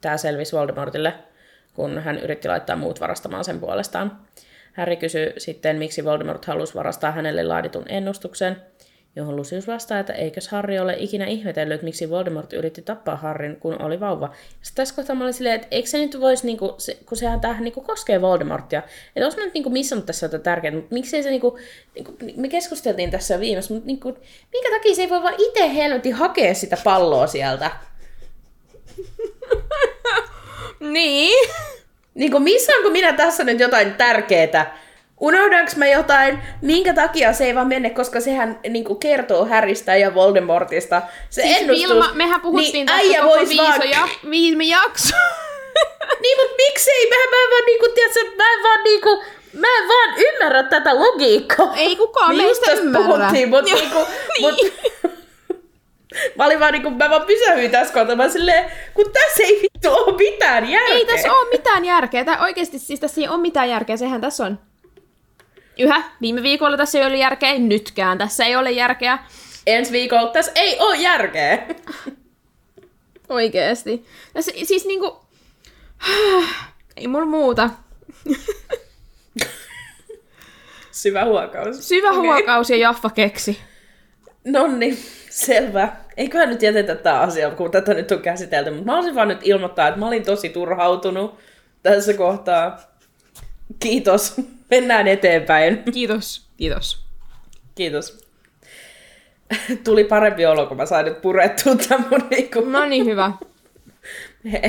tämä selvisi Voldemortille, kun hän yritti laittaa muut varastamaan sen puolestaan. Harry kysyi sitten, miksi Voldemort halusi varastaa hänelle laaditun ennustuksen, johon Lucius vastaa, että eikös Harry ole ikinä ihmetellyt, miksi Voldemort yritti tappaa Harryn, kun oli vauva. Sitten tässä kohtaa mä olin silleen, että eikö se nyt voisi, niinku, se, kun sehän tähän niinku koskee Voldemortia, että olisi mä nyt niinku missannut tässä jotain tärkeää, mutta miksei se niinku, niinku, me keskusteltiin tässä viimeksi, mutta niinku, minkä takia se ei voi vaan itse helvetin hakea sitä palloa sieltä? [laughs] Niin. Niin kuin missaanko minä tässä nyt jotain tärkeää? Unohdanko mä jotain? Minkä takia se ei vaan mene, koska sehän niin kuin kertoo Häristä ja Voldemortista. Se Siis ennustus. Vilma, mehän puhuttiin niin tästä koko vois vaan... ja, viime jakso. [laughs] Niin, mutta miksei? Mä, mä vaan niinku, tiedätkö, mä en vaan niinku, mä en vaan ymmärrä tätä logiikkaa. Ei kukaan Me just meistä ymmärrä. puhuttiin, mutta niinku, [laughs] mut, [laughs] mä olin vaan niinku, mä vaan pysähyin tässä kohtaa, mä silleen, kun tässä ei oo mitään järkeä. Ei tässä ole mitään järkeä. Tää oikeasti siis tässä ei ole mitään järkeä. Sehän tässä on. Yhä. Viime viikolla tässä ei ollut järkeä. Nytkään tässä ei ole järkeä. Ensi viikolla tässä ei oo järkeä. [laughs] Oikeesti. Tässä, siis niinku... [sighs] Ei mulla muuta. [laughs] Syvä huokaus. Syvä Okei. huokaus ja Jaffa keksi. Nonni, selvä. Eiköhän nyt jätetä tämä asia, kun tätä nyt on käsitelty. Mutta mä olisin vaan nyt ilmoittaa, että mä olin tosi turhautunut tässä kohtaa. Kiitos. Mennään eteenpäin. Kiitos. Kiitos. Kiitos. Tuli parempi olo, kun mä sain nyt purettua tämän mun niinku No niin, hyvä. he-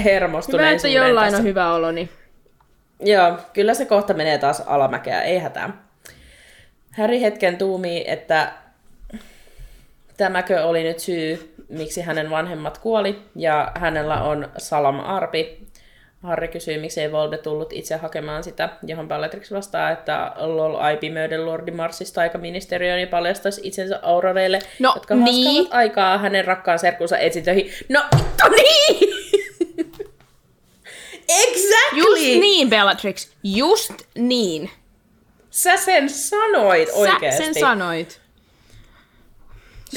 Hyvä, että jollain tässä. on hyvä olo, niin Joo, kyllä se kohta menee taas alamäkeä, ei hätää. Harry hetken tuumii, että tämäkö oli nyt syy, miksi hänen vanhemmat kuoli, ja hänellä on Salam Arpi. Harry kysyy, miksi ei Volde tullut itse hakemaan sitä, johon Bellatrix vastaa, että lol ai pimeyden Lordi Marsista aikaministeriöön ja paljastaisi itsensä auroreille, No, jotka niin. aikaa hänen rakkaan serkkunsa etsintöihin. No, vittu niin! [laughs] exactly! Just niin, Bellatrix. Just niin. Sä sen sanoit oikeesti. Sä sen sanoit.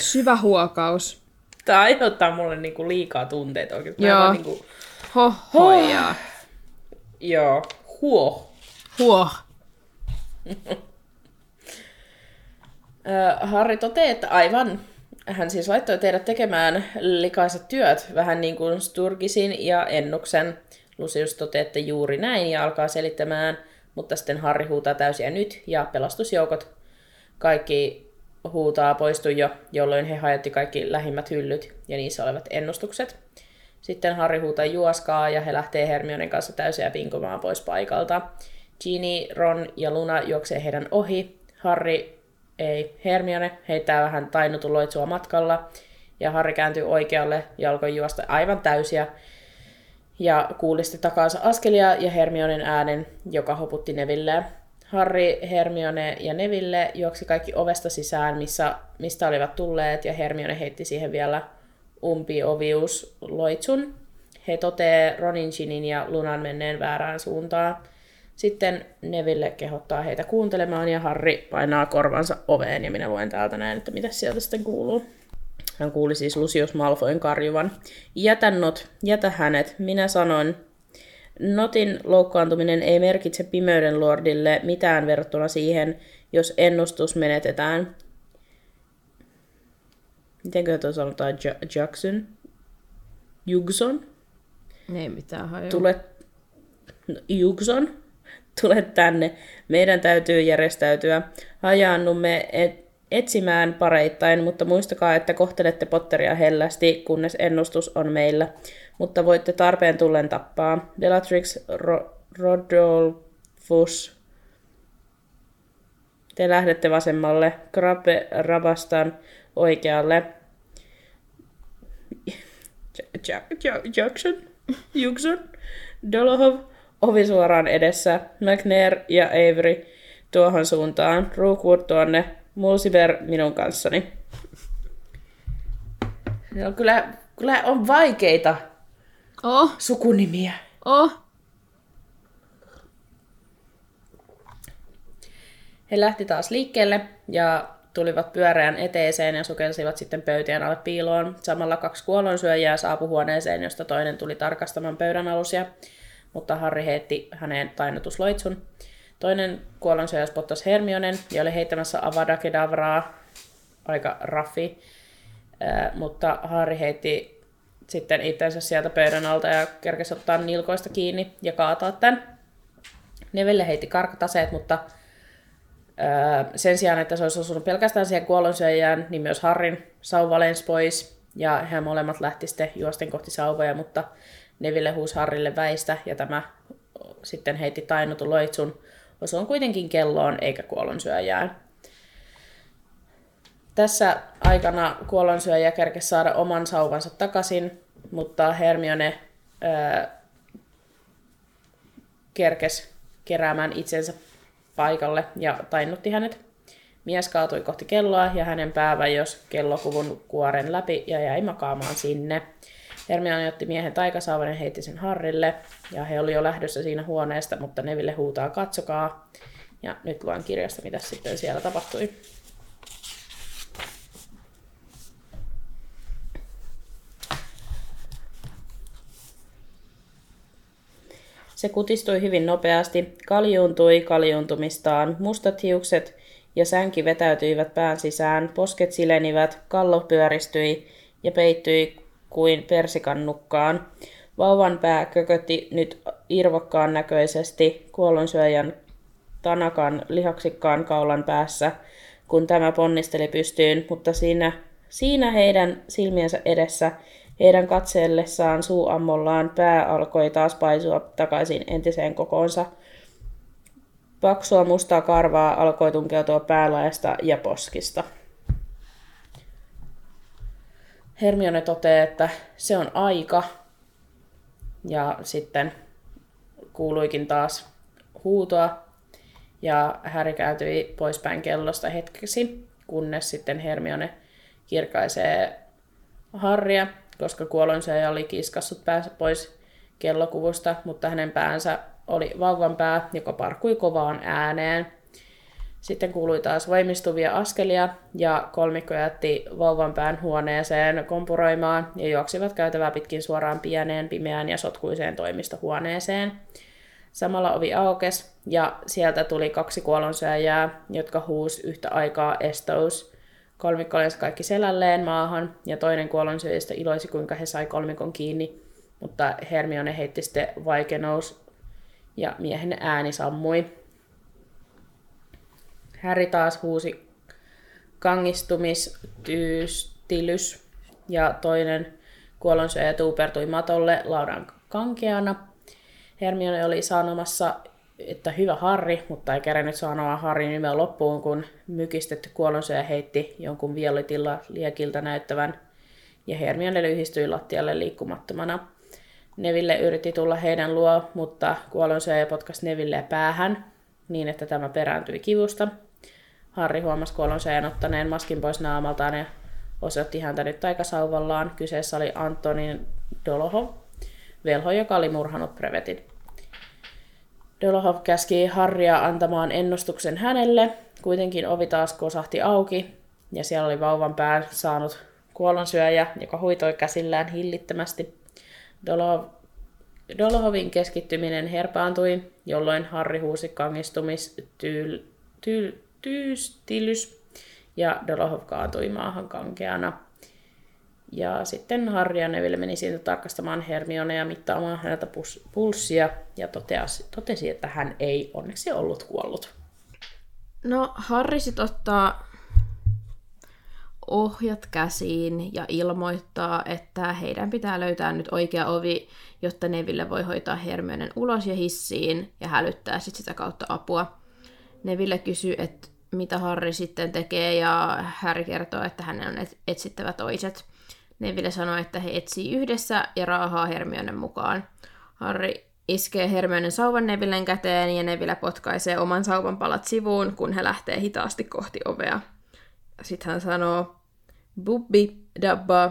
Syvä huokaus. Tää aiheuttaa mulle niinku liikaa tunteita oikeesti. Mä Joo. vaan Niinku, Ho, hoijaa. joo, huo. Huo. Harri toteaa, että aivan. Hän siis laittoi teidät tekemään likaiset työt, vähän niin kuin Sturgisin ja Ennuksen. Lucius toteaa, että juuri näin ja alkaa selittämään, mutta sitten Harri huutaa täysiä nyt ja pelastusjoukot kaikki huutaa poistu jo, jolloin he hajotti kaikki lähimmät hyllyt ja niissä olevat ennustukset. Sitten Harry huutaa juoskaa ja he lähtee Hermionen kanssa täysiä pinkomaan pois paikalta. Ginny, Ron ja Luna juoksee heidän ohi. Harry, ei, Hermione heittää vähän tainutuloitsua matkalla. Ja Harry kääntyy oikealle ja alkoi juosta aivan täysiä. Ja kuulisti takaansa askelia ja Hermionen äänen, joka hoputti Neville. Harry, Hermione ja Neville juoksi kaikki ovesta sisään, missä, mistä olivat tulleet, ja Hermione heitti siihen vielä umpiovius loitsun. He totee Ronin, Ginin ja Lunan menneen väärään suuntaan. Sitten Neville kehottaa heitä kuuntelemaan ja Harry painaa korvansa oveen ja minä luen täältä näin, että mitä sieltä sitten kuuluu. Hän kuuli siis Lucius Malfoyn karjuvan. Jätä Not, jätä hänet, minä sanoin. Notin loukkaantuminen ei merkitse pimeyden lordille mitään verrattuna siihen, jos ennustus menetetään. Mitenkö tuo sanotaan? Ja- Jackson? Jugson? Ei mitään hajua. Tulet... No, Jugson? tule tänne. Meidän täytyy järjestäytyä. Hajaannumme et, etsimään pareittain, mutta muistakaa, että kohtelette Potteria hellästi, kunnes ennustus on meillä. Mutta voitte tarpeen tullen tappaa. Bellatrix Ro- Rodolfus. Te lähdette vasemmalle. Krabbe Rabastan oikealle. Jack, Jack, Jackson, Jukson, Dolohov, ovi suoraan edessä, McNair ja Avery tuohon suuntaan, Rookwood tuonne, Mulsiver minun kanssani. Ne on kyllä, kyllä on vaikeita Oh, sukunimiä. oh. He lähti taas liikkeelle ja tulivat pyöreän eteeseen ja sukelsivat sitten pöytien alle piiloon. Samalla kaksi kuollonsyöjää saapui huoneeseen, josta toinen tuli tarkastamaan pöydän alusia, mutta Harry heitti häneen tainnutusloitsun. Toinen kuollonsyöjä spottasi Hermionen ja oli heittämässä Avada Kedavraa, aika raffi, mutta Harry heitti sitten itsensä sieltä pöydän alta ja kerkesi ottaa nilkoista kiinni ja kaataa tämän. Neville heitti karkataseet, mutta Öö, sen sijaan, että se olisi osunut pelkästään siihen kuollonsyöjään, niin myös Harrin sauva lensi pois. Ja he molemmat lähti sitten juosten kohti sauvoja, mutta Neville huusi Harrille väistä ja tämä sitten heitti tainutun loitsun. Osuun kuitenkin kelloon eikä kuollonsyöjään. Tässä aikana kuollonsyöjä kerkesi saada oman sauvansa takaisin, mutta Hermione öö, kerkesi keräämään itsensä paikalle ja tainnutti hänet. Mies kaatui kohti kelloa ja hänen pää jos kellokuvun kuoren läpi ja jäi makaamaan sinne. Hermione otti miehen taikasaavan ja heitti sen Harrille. Ja he oli jo lähdössä siinä huoneesta, mutta Neville huutaa katsokaa. Ja nyt luen kirjasta, mitä sitten siellä tapahtui. Se kutistui hyvin nopeasti, kaljuuntui kaljuuntumistaan, mustat hiukset ja sänki vetäytyivät pään sisään, posket silenivät, kallo pyöristyi ja peittyi kuin persikan nukkaan. Vauvan pää kökötti nyt irvokkaan näköisesti kuollonsyöjän tanakan lihaksikkaan kaulan päässä, kun tämä ponnisteli pystyyn, mutta siinä, siinä heidän silmiensä edessä heidän katseellessaan suuammollaan pää alkoi taas paisua takaisin entiseen kokoonsa. Paksua mustaa karvaa alkoi tunkeutua päälaesta ja poskista. Hermione toteaa, että se on aika. Ja sitten kuuluikin taas huutoa. Ja Harry käytyi poispäin kellosta hetkeksi, kunnes sitten Hermione kirkaisee Harria koska kuolonsyöjä oli kiskassut päänsä pois kellokuvusta, mutta hänen päänsä oli vauvan pää, joka parkui kovaan ääneen. Sitten kuului taas voimistuvia askelia ja kolmikko jätti vauvan pään huoneeseen kompuroimaan ja juoksivat käytävää pitkin suoraan pieneen, pimeään ja sotkuiseen toimistohuoneeseen. Samalla ovi aukes ja sieltä tuli kaksi kuolonsyöjää, jotka huus yhtä aikaa estous – Kolmikko lensi kaikki selälleen maahan, ja toinen kuollonsyöjistä iloisi, kuinka he sai kolmikon kiinni, mutta Hermione heitti sitten vaikenous, ja miehen ääni sammui. Häri taas huusi kangistumistyystilys, ja toinen kuollonsyöjä tuupertui matolle laudan kankeana. Hermione oli sanomassa että hyvä Harri, mutta ei kerännyt sanoa Harrin nimeä loppuun, kun mykistetty kuolonsyöjä heitti jonkun violetilla liekiltä näyttävän ja Hermione lyhistyi lattialle liikkumattomana. Neville yritti tulla heidän luo, mutta kuolonsyöjä potkasi Neville päähän niin, että tämä perääntyi kivusta. Harri huomasi kuolonsyöjän ottaneen maskin pois naamaltaan ja osoitti häntä nyt taikasauvallaan. Kyseessä oli Antonin Doloho, velho, joka oli murhanut Prevetin. Dolohov käski Harria antamaan ennustuksen hänelle. Kuitenkin ovi taas kosahti auki ja siellä oli vauvan pää saanut kuolonsyöjä, joka huitoi käsillään hillittömästi. Dolohov, Dolohovin keskittyminen herpaantui, jolloin Harri huusi kangistumistyystylys ja Dolohov kaatui maahan kankeana. Ja sitten Harry ja Neville meni siitä tarkastamaan Hermione ja mittaamaan häneltä pulssia ja toteasi, totesi, että hän ei onneksi ollut kuollut. No, Harry sit ottaa ohjat käsiin ja ilmoittaa, että heidän pitää löytää nyt oikea ovi, jotta Neville voi hoitaa Hermionen ulos ja hissiin ja hälyttää sit sitä kautta apua. Neville kysyy, että mitä Harry sitten tekee ja Harry kertoo, että hänen on et- etsittävä toiset. Neville sanoo, että he etsii yhdessä ja raahaa Hermionen mukaan. Harry iskee Hermionen sauvan Nevillen käteen ja Neville potkaisee oman sauvan palat sivuun, kun he lähtee hitaasti kohti ovea. Sitten hän sanoo, bubbi dabba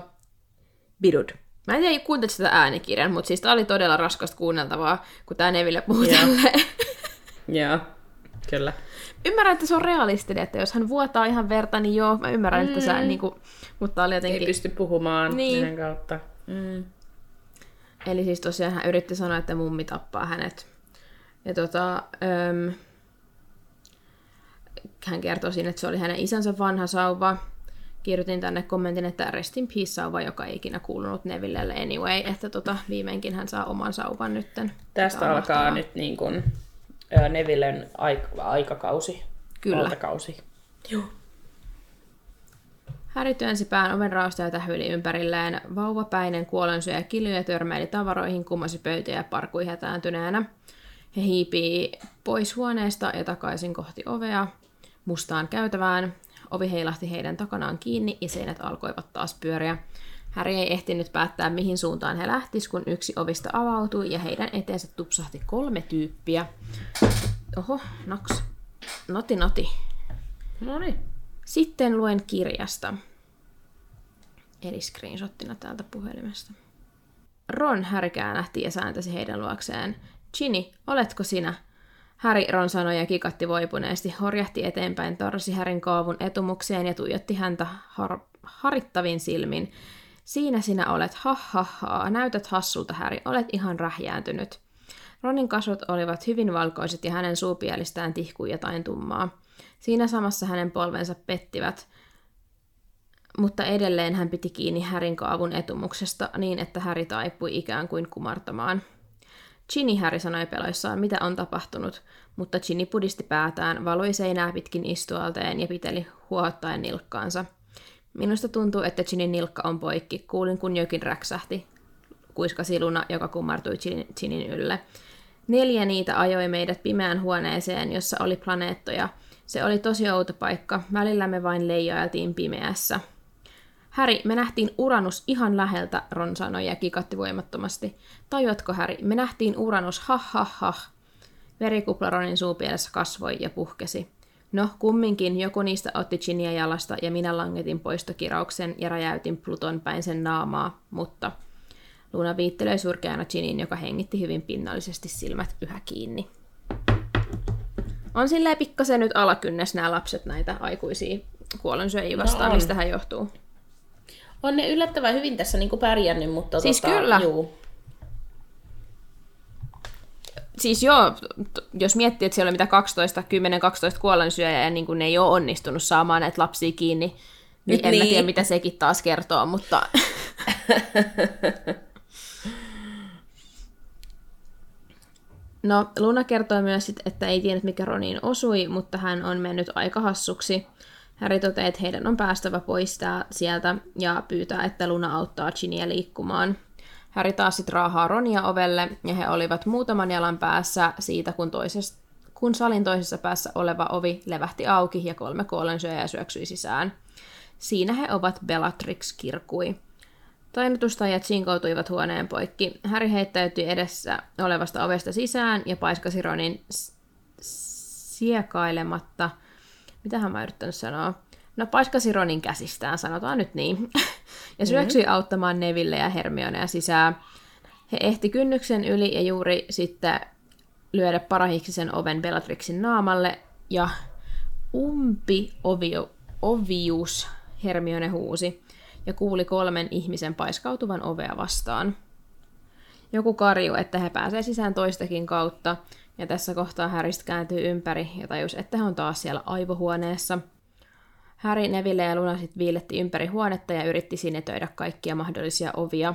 bidud. Mä en tiedä, kuuntelit sitä äänikirjan, mutta siis tää oli todella raskasta kuunneltavaa, kun tää Neville puhuu Joo. tälleen. Joo, kyllä. Ymmärrän, että se on realistinen, että jos hän vuotaa ihan verta, niin joo, mä ymmärrän, että sä niinku, mutta oli Ei jotenkin... pysty puhumaan Niin. niin. kautta. Mm. Eli siis tosiaan hän yritti sanoa, että mummi tappaa hänet. Ja tota, öm, hän kertoi siinä, että se oli hänen isänsä vanha sauva. Kirjoitin tänne kommentin, että rest in peace sauva, joka ei ikinä kuulunut Nevillelle anyway, että tota, viimeinkin hän saa oman sauvan nytten. Tästä alkaa nyt niin kuin, ö, Nevillen aik- aikakausi. Kyllä. Valtakausi. Harry työnsi pään oven raosta ja tähyili ympärilleen. Vauvapäinen kuolensyöjä kiljuja törmäili tavaroihin, kumosi pöytiä ja parkui hätääntyneenä. He hiipii pois huoneesta ja takaisin kohti ovea, mustaan käytävään. Ovi heilahti heidän takanaan kiinni ja seinät alkoivat taas pyöriä. Harry ei ehtinyt päättää, mihin suuntaan he lähtis, kun yksi ovista avautui ja heidän eteensä tupsahti kolme tyyppiä. Oho, noks. Noti, noti. No niin. Sitten luen kirjasta. Eli screenshottina täältä puhelimesta. Ron Harry nähti ja sääntäsi heidän luokseen. Ginny, oletko sinä? Harry, Ron sanoi ja kikatti voipuneesti, horjahti eteenpäin, torsi Härin kaavun etumukseen ja tuijotti häntä har- harittavin silmin. Siinä sinä olet, ha ha ha, näytät hassulta Häri, olet ihan rähjääntynyt. Ronin kasvot olivat hyvin valkoiset ja hänen suupielistään tihkui jotain tummaa. Siinä samassa hänen polvensa pettivät, mutta edelleen hän piti kiinni Härin kaavun etumuksesta niin, että Häri taipui ikään kuin kumartamaan. Ginny Häri sanoi peloissaan, mitä on tapahtunut, mutta Ginny pudisti päätään, valoi seinää pitkin istualteen ja piteli huohottaen nilkkaansa. Minusta tuntuu, että Ginny nilkka on poikki. Kuulin, kun jokin räksähti. Kuiskasi Luna, joka kumartui Gin- Ginin ylle. Neljä niitä ajoi meidät pimeään huoneeseen, jossa oli planeettoja. Se oli tosi outo paikka. Välillä me vain leijailtiin pimeässä. Häri, me nähtiin Uranus ihan läheltä, Ron sanoi ja kikatti voimattomasti. Tajuatko, Häri, me nähtiin Uranus, ha ha ha. Verikupla Ronin suupielessä kasvoi ja puhkesi. No, kumminkin joku niistä otti Ginia jalasta ja minä langetin poistokirauksen ja räjäytin Pluton päin sen naamaa, mutta... Luna viittelee surkeana Ginin, joka hengitti hyvin pinnallisesti silmät yhä kiinni. On silleen pikkasen nyt alakynnes nämä lapset näitä aikuisia kuolensyöjiä vastaan, on. mistä hän johtuu. On ne yllättävän hyvin tässä niin kuin pärjännyt, mutta Siis tota, kyllä. Juu. Siis joo, jos miettii, että siellä on mitä 12, 10-12 kuolensyöjää ja niin kuin ne ei ole onnistunut saamaan näitä lapsia kiinni, niin Nyt en mä niin. tiedä, mitä sekin taas kertoo, mutta... [laughs] No, Luna kertoi myös, sit, että ei tiennyt mikä Roniin osui, mutta hän on mennyt aika hassuksi. Harry toteaa, että heidän on päästävä pois tää- sieltä ja pyytää, että Luna auttaa Ginia liikkumaan. Harry taas sit raahaa Ronia ovelle ja he olivat muutaman jalan päässä siitä, kun, toisessa, kun salin toisessa päässä oleva ovi levähti auki ja kolme kuolensyöjää syöksyi sisään. Siinä he ovat Bellatrix kirkui. Tainnutustajat sinkoutuivat huoneen poikki. Häri heittäytyi edessä olevasta ovesta sisään ja paiskasi Ronin s- siekailematta. Mitähän mä yrittänyt sanoa? No paiskasi Ronin käsistään, sanotaan nyt niin. [laughs] ja syöksyi auttamaan Neville ja Hermionea sisään. He ehti kynnyksen yli ja juuri sitten lyödä parahiksisen oven Bellatrixin naamalle ja umpi ovio, ovius Hermione huusi ja kuuli kolmen ihmisen paiskautuvan ovea vastaan. Joku karju, että he pääsee sisään toistakin kautta, ja tässä kohtaa Häristä kääntyy ympäri ja tajus, että he on taas siellä aivohuoneessa. Harry, Neville ja Luna sitten viiletti ympäri huonetta ja yritti sinetöidä kaikkia mahdollisia ovia.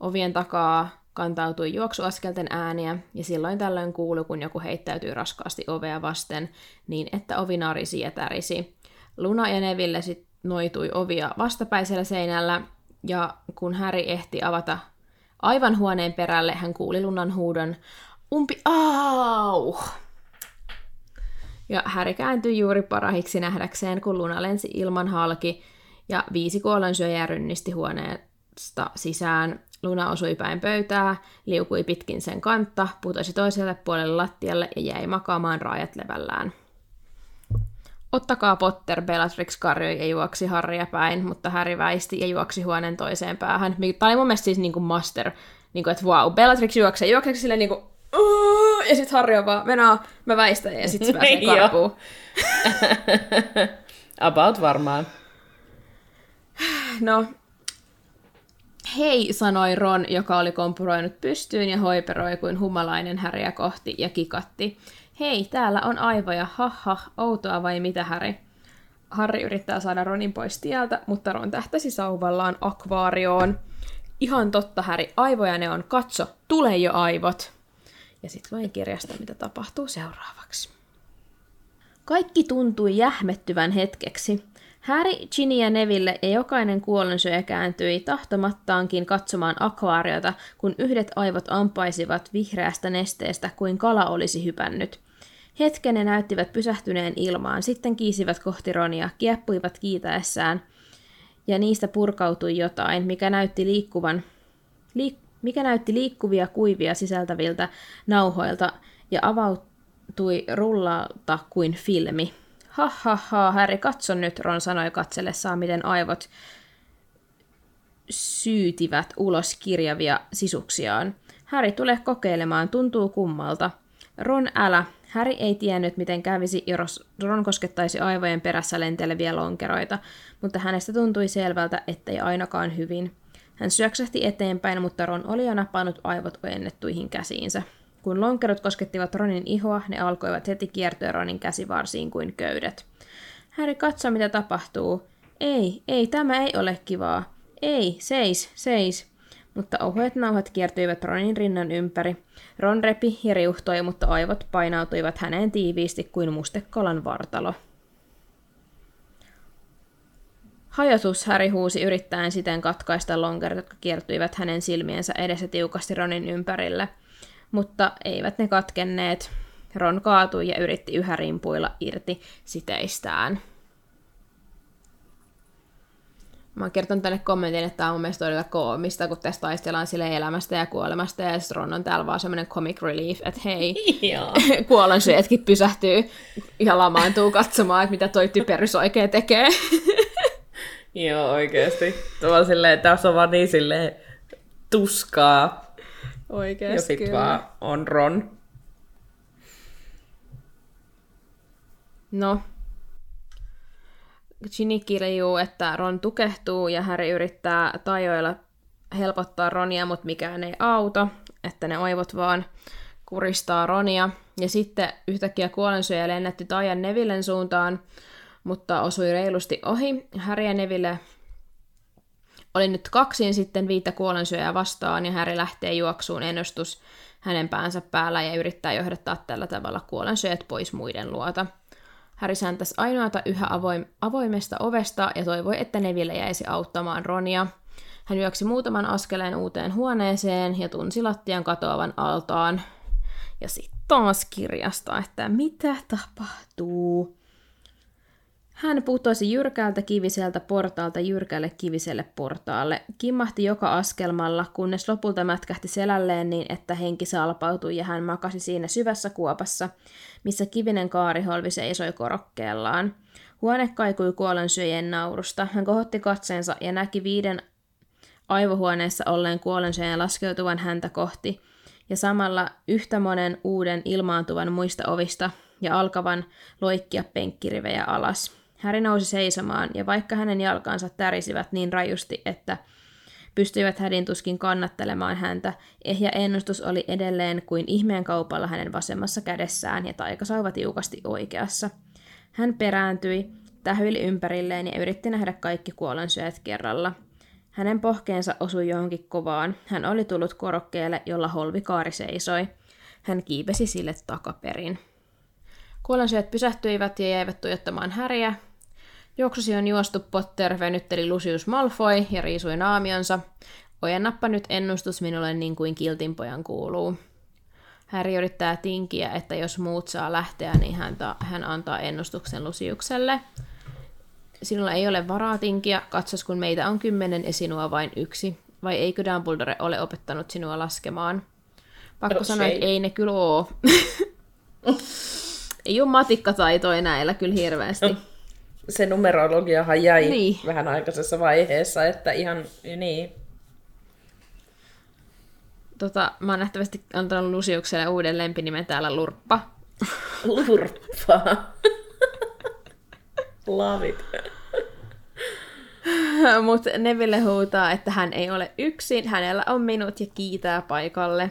Ovien takaa kantautui juoksuaskelten ääniä, ja silloin tällöin kuului, kun joku heittäytyi raskaasti ovea vasten, niin että ovi narisi ja tärisi. Luna ja Neville sitten noitui ovia vastapäisellä seinällä, ja kun Häri ehti avata aivan huoneen perälle, hän kuuli Lunan huudon, umpi au! Ja Häri kääntyi juuri parahiksi nähdäkseen, kun Luna lensi ilman halki, ja viisi kuollonsyöjää rynnisti huoneesta sisään. Luna osui päin pöytää, liukui pitkin sen kantta, putosi toiselle puolelle lattialle ja jäi makaamaan raajat levällään. Ottakaa Potter, Bellatrix karjoi ja juoksi Harrya päin, mutta Harry väisti ja juoksi huoneen toiseen päähän. Tämä oli mun mielestä siis niinku master, niinku, että wow, Bellatrix juoksee, juokseeko sille niinku, ja sitten Harry on vaan, mennään, mä väistän, ja sitten se pääsee [laughs] karkuun. [laughs] About varmaan. No, hei, sanoi Ron, joka oli kompuroinut pystyyn ja hoiperoi kuin humalainen häriä kohti ja kikatti. Hei, täällä on aivoja, haha, outoa vai mitä Häri? Harri yrittää saada Ronin pois tieltä, mutta Ron tähtäsi sauvallaan akvaarioon. Ihan totta, Häri, aivoja ne on, katso, tule jo aivot. Ja sitten luen kirjasta, mitä tapahtuu seuraavaksi. Kaikki tuntui jähmettyvän hetkeksi. Harry, Ginny ja Neville ja jokainen kuollonsyöjä kääntyi tahtomattaankin katsomaan akvaariota, kun yhdet aivot ampaisivat vihreästä nesteestä kuin kala olisi hypännyt. Hetken ne näyttivät pysähtyneen ilmaan, sitten kiisivät kohti Ronia, kieppuivat kiitäessään, ja niistä purkautui jotain, mikä näytti liikkuvan, liik- mikä näytti liikkuvia kuivia sisältäviltä nauhoilta ja avautui rullalta kuin filmi. Ha ha ha, Harry, katso nyt, Ron sanoi katsellessaan, miten aivot syytivät ulos kirjavia sisuksiaan. Harry, tule kokeilemaan, tuntuu kummalta. Ron, älä, Häri ei tiennyt, miten kävisi, jos Ron koskettaisi aivojen perässä lenteleviä lonkeroita, mutta hänestä tuntui selvältä, ettei ainakaan hyvin. Hän syöksähti eteenpäin, mutta Ron oli jo napannut aivot ojennettuihin käsiinsä. Kun lonkerot koskettivat Ronin ihoa, ne alkoivat heti kiertyä Ronin käsivarsiin kuin köydet. Häri katso, mitä tapahtuu. Ei, ei, tämä ei ole kivaa. Ei, seis, seis mutta ohuet nauhat kiertyivät Ronin rinnan ympäri. Ron repi ja riuhtoi, mutta aivot painautuivat häneen tiiviisti kuin mustekolan vartalo. Hajotus Häri huusi yrittäen siten katkaista lonkerit, jotka kiertyivät hänen silmiensä edessä tiukasti Ronin ympärille. Mutta eivät ne katkenneet. Ron kaatui ja yritti yhä rimpuilla irti siteistään. Mä oon kertonut tänne kommentin, että tämä on mun mielestä todella koomista, kun tässä taistellaan sille elämästä ja kuolemasta, ja sitten Ron on täällä vaan semmoinen comic relief, että hei, [laughs] kuollonsyötkin pysähtyy ja lamaantuu katsomaan, että mitä toi typerys oikein tekee. [laughs] Joo, oikeasti. Tuolla silleen, että tässä on vaan niin silleen tuskaa. Oikeasti, Ja sit vaan on Ron. No, Ginny kiljuu, että Ron tukehtuu ja Harry yrittää tajoilla helpottaa Ronia, mutta mikään ei auta, että ne aivot vaan kuristaa Ronia. Ja sitten yhtäkkiä kuolensyöjä lennätti Tajan Nevillen suuntaan, mutta osui reilusti ohi. Harry ja Neville oli nyt kaksin sitten viittä kuolensyöjää vastaan, ja Harry lähtee juoksuun ennustus hänen päänsä päällä ja yrittää johdattaa tällä tavalla kuolensyöjät pois muiden luota. Harry säntäsi ainoata yhä avoim- avoimesta ovesta ja toivoi, että Neville jäisi auttamaan Ronia. Hän juoksi muutaman askeleen uuteen huoneeseen ja tunsi lattian katoavan altaan. Ja sitten taas kirjasta, että mitä tapahtuu. Hän putosi jyrkältä kiviseltä portaalta jyrkälle kiviselle portaalle, kimmahti joka askelmalla, kunnes lopulta mätkähti selälleen niin, että henki salpautui ja hän makasi siinä syvässä kuopassa, missä kivinen kaariholvi seisoi korokkeellaan. Huone kaikui kuolensyöjien naurusta. Hän kohotti katseensa ja näki viiden aivohuoneessa olleen kuolensyöjän laskeutuvan häntä kohti, ja samalla yhtä monen uuden ilmaantuvan muista ovista ja alkavan loikkia penkkirivejä alas. Häri nousi seisomaan, ja vaikka hänen jalkansa tärisivät niin rajusti, että pystyivät hädin tuskin kannattelemaan häntä, ehjä ennustus oli edelleen kuin ihmeen kaupalla hänen vasemmassa kädessään ja taikasauva tiukasti oikeassa. Hän perääntyi, Tähyili ympärilleen ja yritti nähdä kaikki kuolansyöt kerralla. Hänen pohkeensa osui johonkin kovaan. Hän oli tullut korokkeelle, jolla holvikaari seisoi. Hän kiipesi sille takaperin. Kuolansyöt pysähtyivät ja jäivät tuijottamaan häriä. Juoksusi on juostu Potter, venytteli Lucius Malfoy ja riisui naamionsa. Ojennappa nyt ennustus minulle niin kuin kiltinpojan kuuluu. Häri yrittää tinkiä, että jos muut saa lähteä, niin hän, ta- hän antaa ennustuksen Lusiukselle. Sinulla ei ole varaa tinkiä, katsos kun meitä on kymmenen ja sinua vain yksi. Vai eikö Dumbledore ole opettanut sinua laskemaan? Pakko No, sanoa, että ei. ei ne kyllä oo. [laughs] ei ole matikkataitoja näillä kyllä hirveästi. [laughs] Se numerologiahan jäi Niin. vähän aikaisessa vaiheessa, että ihan niin. Tota, mä oon nähtävästi antanut Lusiukselle uuden lempinimen täällä Lurppa. Lurppaa. Love it. Mutta Neville huutaa, että hän ei ole yksin, hänellä on minut ja kiitää paikalle.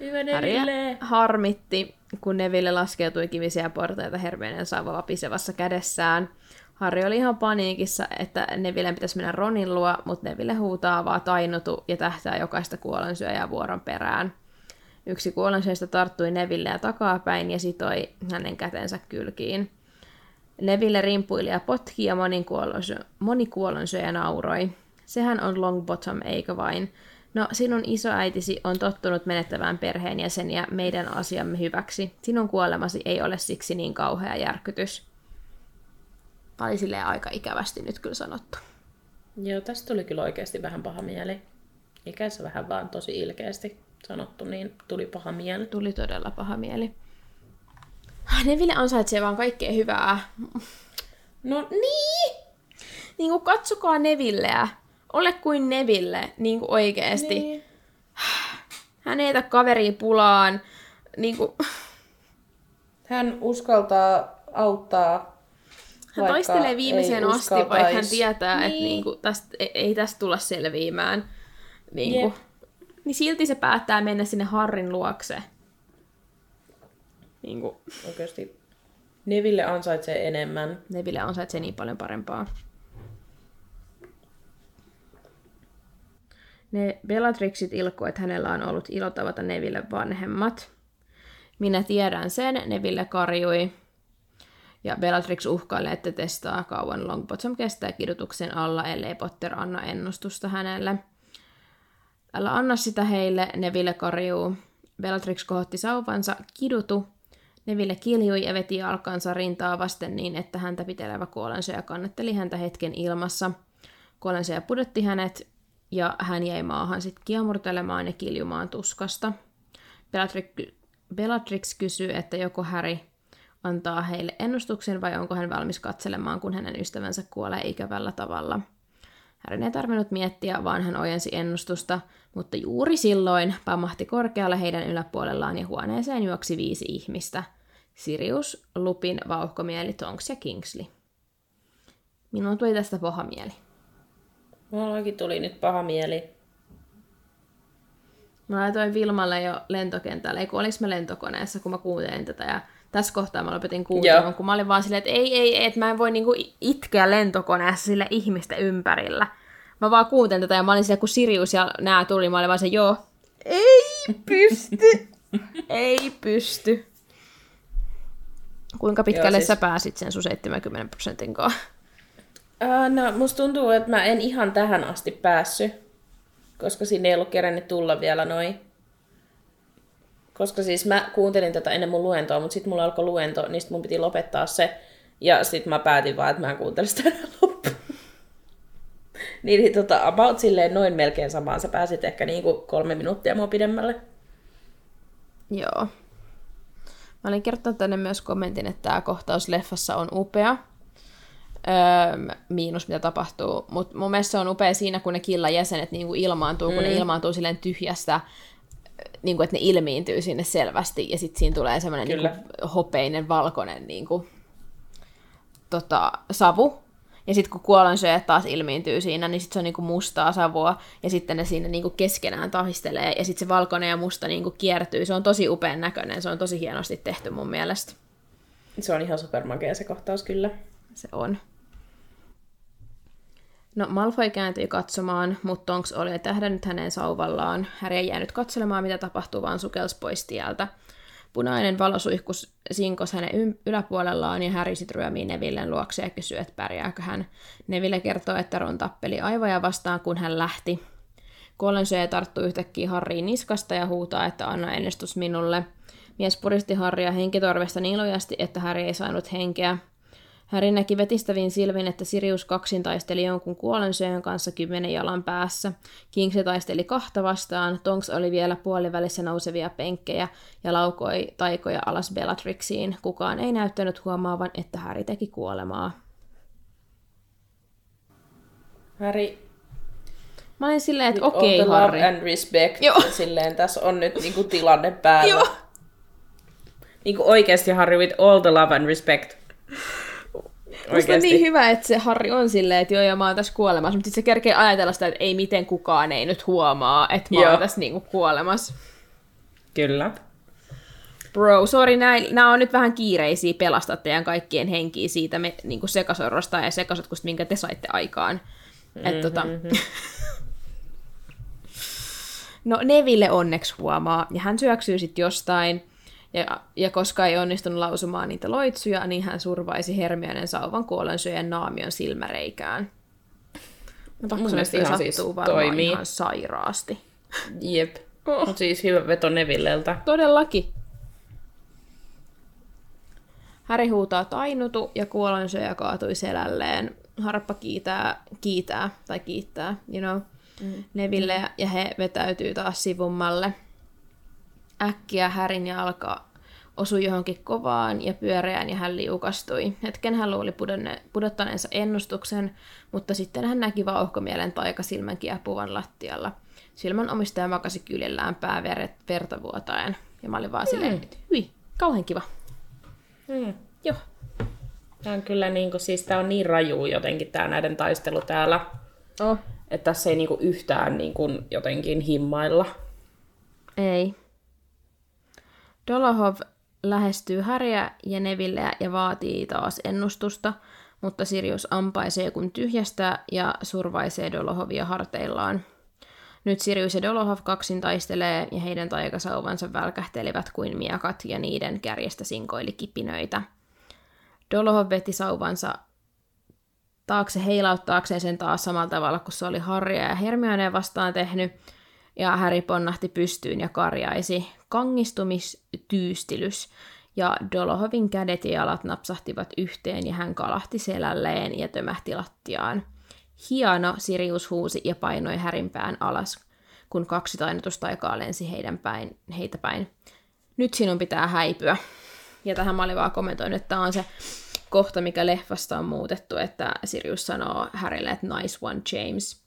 Hyvä Neville. harmitti, kun Neville laskeutui kivisiä portaita Hermionen saava pisevassa kädessään. Harry oli ihan paniikissa, että Neville pitäisi mennä Ronin luo, mutta Neville huutaa vaan tainutu ja tähtää jokaista kuolansyöjää vuoron perään. Yksi kuolansyöistä tarttui Nevilleä takapäin ja sitoi hänen kätensä kylkiin. Neville rimpuili ja potki ja moni, moni kuollonsyöjä nauroi. Sehän on Longbottom, eikö vain? No, sinun isoäitisi on tottunut menettävään perheenjäseniä meidän asiamme hyväksi. Sinun kuolemasi ei ole siksi niin kauhea järkytys. Tämä oli silleen aika ikävästi nyt kyllä sanottu. Joo, tästä tuli kyllä oikeasti vähän paha mieli. Ikässä vähän vaan tosi ilkeästi sanottu, niin tuli paha mieli. Tuli todella paha mieli. Neville ansaitsee vaan kaikkea hyvää. No niin! Niin kuin katsokaa Nevilleä. Ole kuin Neville, niin kuin oikeesti. Niin. Hän ei jätä kaveria pulaan. Niin kuin, Hän uskaltaa auttaa, hän taistelee viimeiseen ei asti, vaikka hän tietää, niin. että Niin. niin kuin, tästä, ei, ei tästä tulla selviämään. Niin, Jep. kuin, niin silti se päättää mennä sinne Harrin luokse. Niin kuin, Oikeasti Neville ansaitsee enemmän. Neville ansaitsee niin paljon parempaa. Ne Bellatrixit ilkko, että hänellä on ollut ilo tavata Neville vanhemmat. Minä tiedän sen, Neville karjui. Ja Bellatrix uhkailee, että testaa kauan Longbottom kestää kidutuksen alla, ellei Potter anna ennustusta hänelle. Älä anna sitä heille, Neville karjuu. Bellatrix kohotti sauvansa, kidutu. Neville kiljui ja veti alkansa rintaa vasten niin, että häntä pitelevä kuolensyöjä kannatteli häntä hetken ilmassa. Kuolensyöjä pudotti hänet ja hän jäi maahan sitten kiemurtelemaan ja kiljumaan tuskasta. Bellatrix, Bellatrix kysyy, että joko Harry antaa heille ennustuksen vai onko hän valmis katselemaan, kun hänen ystävänsä kuolee ikävällä tavalla. Härin ei tarvinnut miettiä, vaan hän ojensi ennustusta, mutta juuri silloin pamahti korkealle heidän yläpuolellaan ja huoneeseen juoksi viisi ihmistä. Sirius, Lupin, Vauhkomieli, Tonks ja Kingsley. Minulla tuli tästä paha mieli. Mullakin tuli nyt paha mieli. Mä laitoin Vilmalle jo lentokentällä, ei kun oliks mä lentokoneessa, kun mä kuuntelin tätä ja tässä kohtaa mä lopetin kuuntelemaan, Joo. kun mä olin vaan silleen, että ei, ei, ei, että mä en voi niinku itkeä lentokoneessa sille ihmisten ympärillä. Mä vaan kuuntelin tätä ja mä olin siellä, kun Sirius ja nää tuli, mä olin vaan se, joo, ei pysty, [laughs] ei pysty. Kuinka pitkälle Joo, siis... sä pääsit sen sun 70 prosentin kanssa? Uh, no, musta tuntuu, että mä en ihan tähän asti päässyt, koska siinä ei ollut kerennyt tulla vielä noin. Koska siis mä kuuntelin tätä ennen mun luentoa, mutta sitten mulla alkoi luento, niin sit mun piti lopettaa se. Ja sitten mä päätin vaan, että mä en kuuntele sitä loppuun. [laughs] niin, niin tota, about silleen noin melkein samaan. Sä pääsit ehkä niinku kolme minuuttia mua pidemmälle. Joo. Mä olin kertonut tänne myös kommentin, että tämä kohtaus leffassa on upea. Öö, miinus mitä tapahtuu. Mutta mun mielestä se on upea siinä, kun ne killan jäsenet niinku ilmaantuu, mm. kun ne ilmaantuu silleen tyhjästä, niinku, että ne ilmiintyy sinne selvästi, ja sitten siinä tulee semmoinen niinku, hopeinen, valkoinen niinku, tota, savu. Ja sitten kun kuolansyöjät taas ilmiintyy siinä, niin sitten se on niinku mustaa savua, ja sitten ne siinä niinku keskenään tahistelee, ja sitten se valkoinen ja musta niinku kiertyy. Se on tosi upean näköinen, se on tosi hienosti tehty mun mielestä. Se on ihan supermakea se kohtaus kyllä. se on. No Malfoy kääntyi katsomaan, mutta Tonks oli tähdännyt hänen sauvallaan. Harry ei jäänyt katselemaan, mitä tapahtuu, vaan sukelsi pois tieltä. Punainen valo suihkus sinkos hänen yläpuolellaan ja Harry sit ryömii Nevillen luokse ja kysyy, että pärjääkö hän. Neville kertoo, että Ron tappeli aivoja vastaan, kun hän lähti. Kuolensyöjä tarttuu yhtäkkiä Harryin niskasta ja huutaa, että anna ennustus minulle. Mies puristi Harrya henkitorvesta niin lujasti, että Harry ei saanut henkeä. Harry näki vetistäviin silmin, että Sirius kaksin taisteli jonkun kuolensyöjän kanssa kymmenen jalan päässä. Kingsi taisteli kahta vastaan, Tonks oli vielä puolivälissä nousevia penkkejä ja laukoi taikoja alas Bellatrixiin. Kukaan ei näyttänyt huomaavan, että Harry teki kuolemaa. Harry Mä olin silleen, että okei, okay, Harry. and respect. Joo. [laughs] Silleen, tässä on nyt niinku tilanne päällä. Joo. Niinku oikeasti Harry with all the love and respect. Musta on niin hyvä, että se Harri on silleen, että joo, ja mä oon tässä kuolemassa, mutta sitten se kerkee ajatella sitä, että ei miten kukaan ei nyt huomaa, että mä joo. oon tässä niinku kuolemassa. Kyllä. Bro, sorry, nämä on nyt vähän kiireisiä pelastaa teidän kaikkien henkiä siitä me, niinku sekasorrosta ja sekasotkusta, minkä te saitte aikaan. Mm-hmm. Et, tota... Mm-hmm. [laughs] no Neville onneksi huomaa, ja hän syöksyy sitten jostain, ja, ja koska ei onnistunut lausumaan niitä loitsuja, niin hän survaisi Hermionen sauvan kuolensyöjän naamion silmäreikään. Mutta Mun mielestä ihan siis toimii. ihan sairaasti. Jep. Oh. Mutta siis hyvä veto Nevilleltä. Todellakin. Häri huutaa tainutu ja kuolensyöjä kaatui selälleen. Harppa kiitää, kiitää tai kiittää, you know, mm. Neville ja he vetäytyy taas sivummalle – Äkkiä Härin jalka osui johonkin kovaan ja pyöreään ja hän liukastui. Hetken hän luuli pudonne, pudottaneensa ennustuksen, mutta sitten hän näki vauhkomielen taikasilmän kiepuvan lattialla. Silmän omistaja makasi kyljellään pää verta vuotaen. Ja mä olin vaan mm. silleen, että hyi, kauhean kiva. Mm. Joo. Tämä on kyllä niin kuin, siis tämä on niin raju jotenkin tämä näiden taistelu täällä. Oh. Että tässä ei niin kuin, yhtään niin kuin, jotenkin himmailla. Ei. Dolohov lähestyy Harrya ja Nevilleä ja vaatii taas ennustusta, mutta Sirius ampaisee kun tyhjästä ja survaisee Dolohovia harteillaan. Nyt Sirius ja Dolohov kaksin taistelee ja heidän taikasauvansa välkähtelevät kuin miekat ja niiden kärjestä sinkoili kipinöitä. Dolohov veti sauvansa taakse heilauttaakseen sen taas samalla tavalla kuin se oli Harria ja Hermione vastaan tehnyt, ja Häri ponnahti pystyyn ja karjaisi. Kangistumistyystilys, ja Dolohovin kädet ja jalat napsahtivat yhteen ja hän kalahti selälleen ja tömähti lattiaan. Hieno, Sirius huusi ja painoi Härin pään alas, kun kaksi tainotustaikaa lensi heidän päin, heitä päin. Nyt sinun pitää häipyä. Ja tähän mä olin vaan kommentoinut, että tämä on se kohta, mikä leffasta on muutettu, että Sirius sanoo Härille, että nice one, James.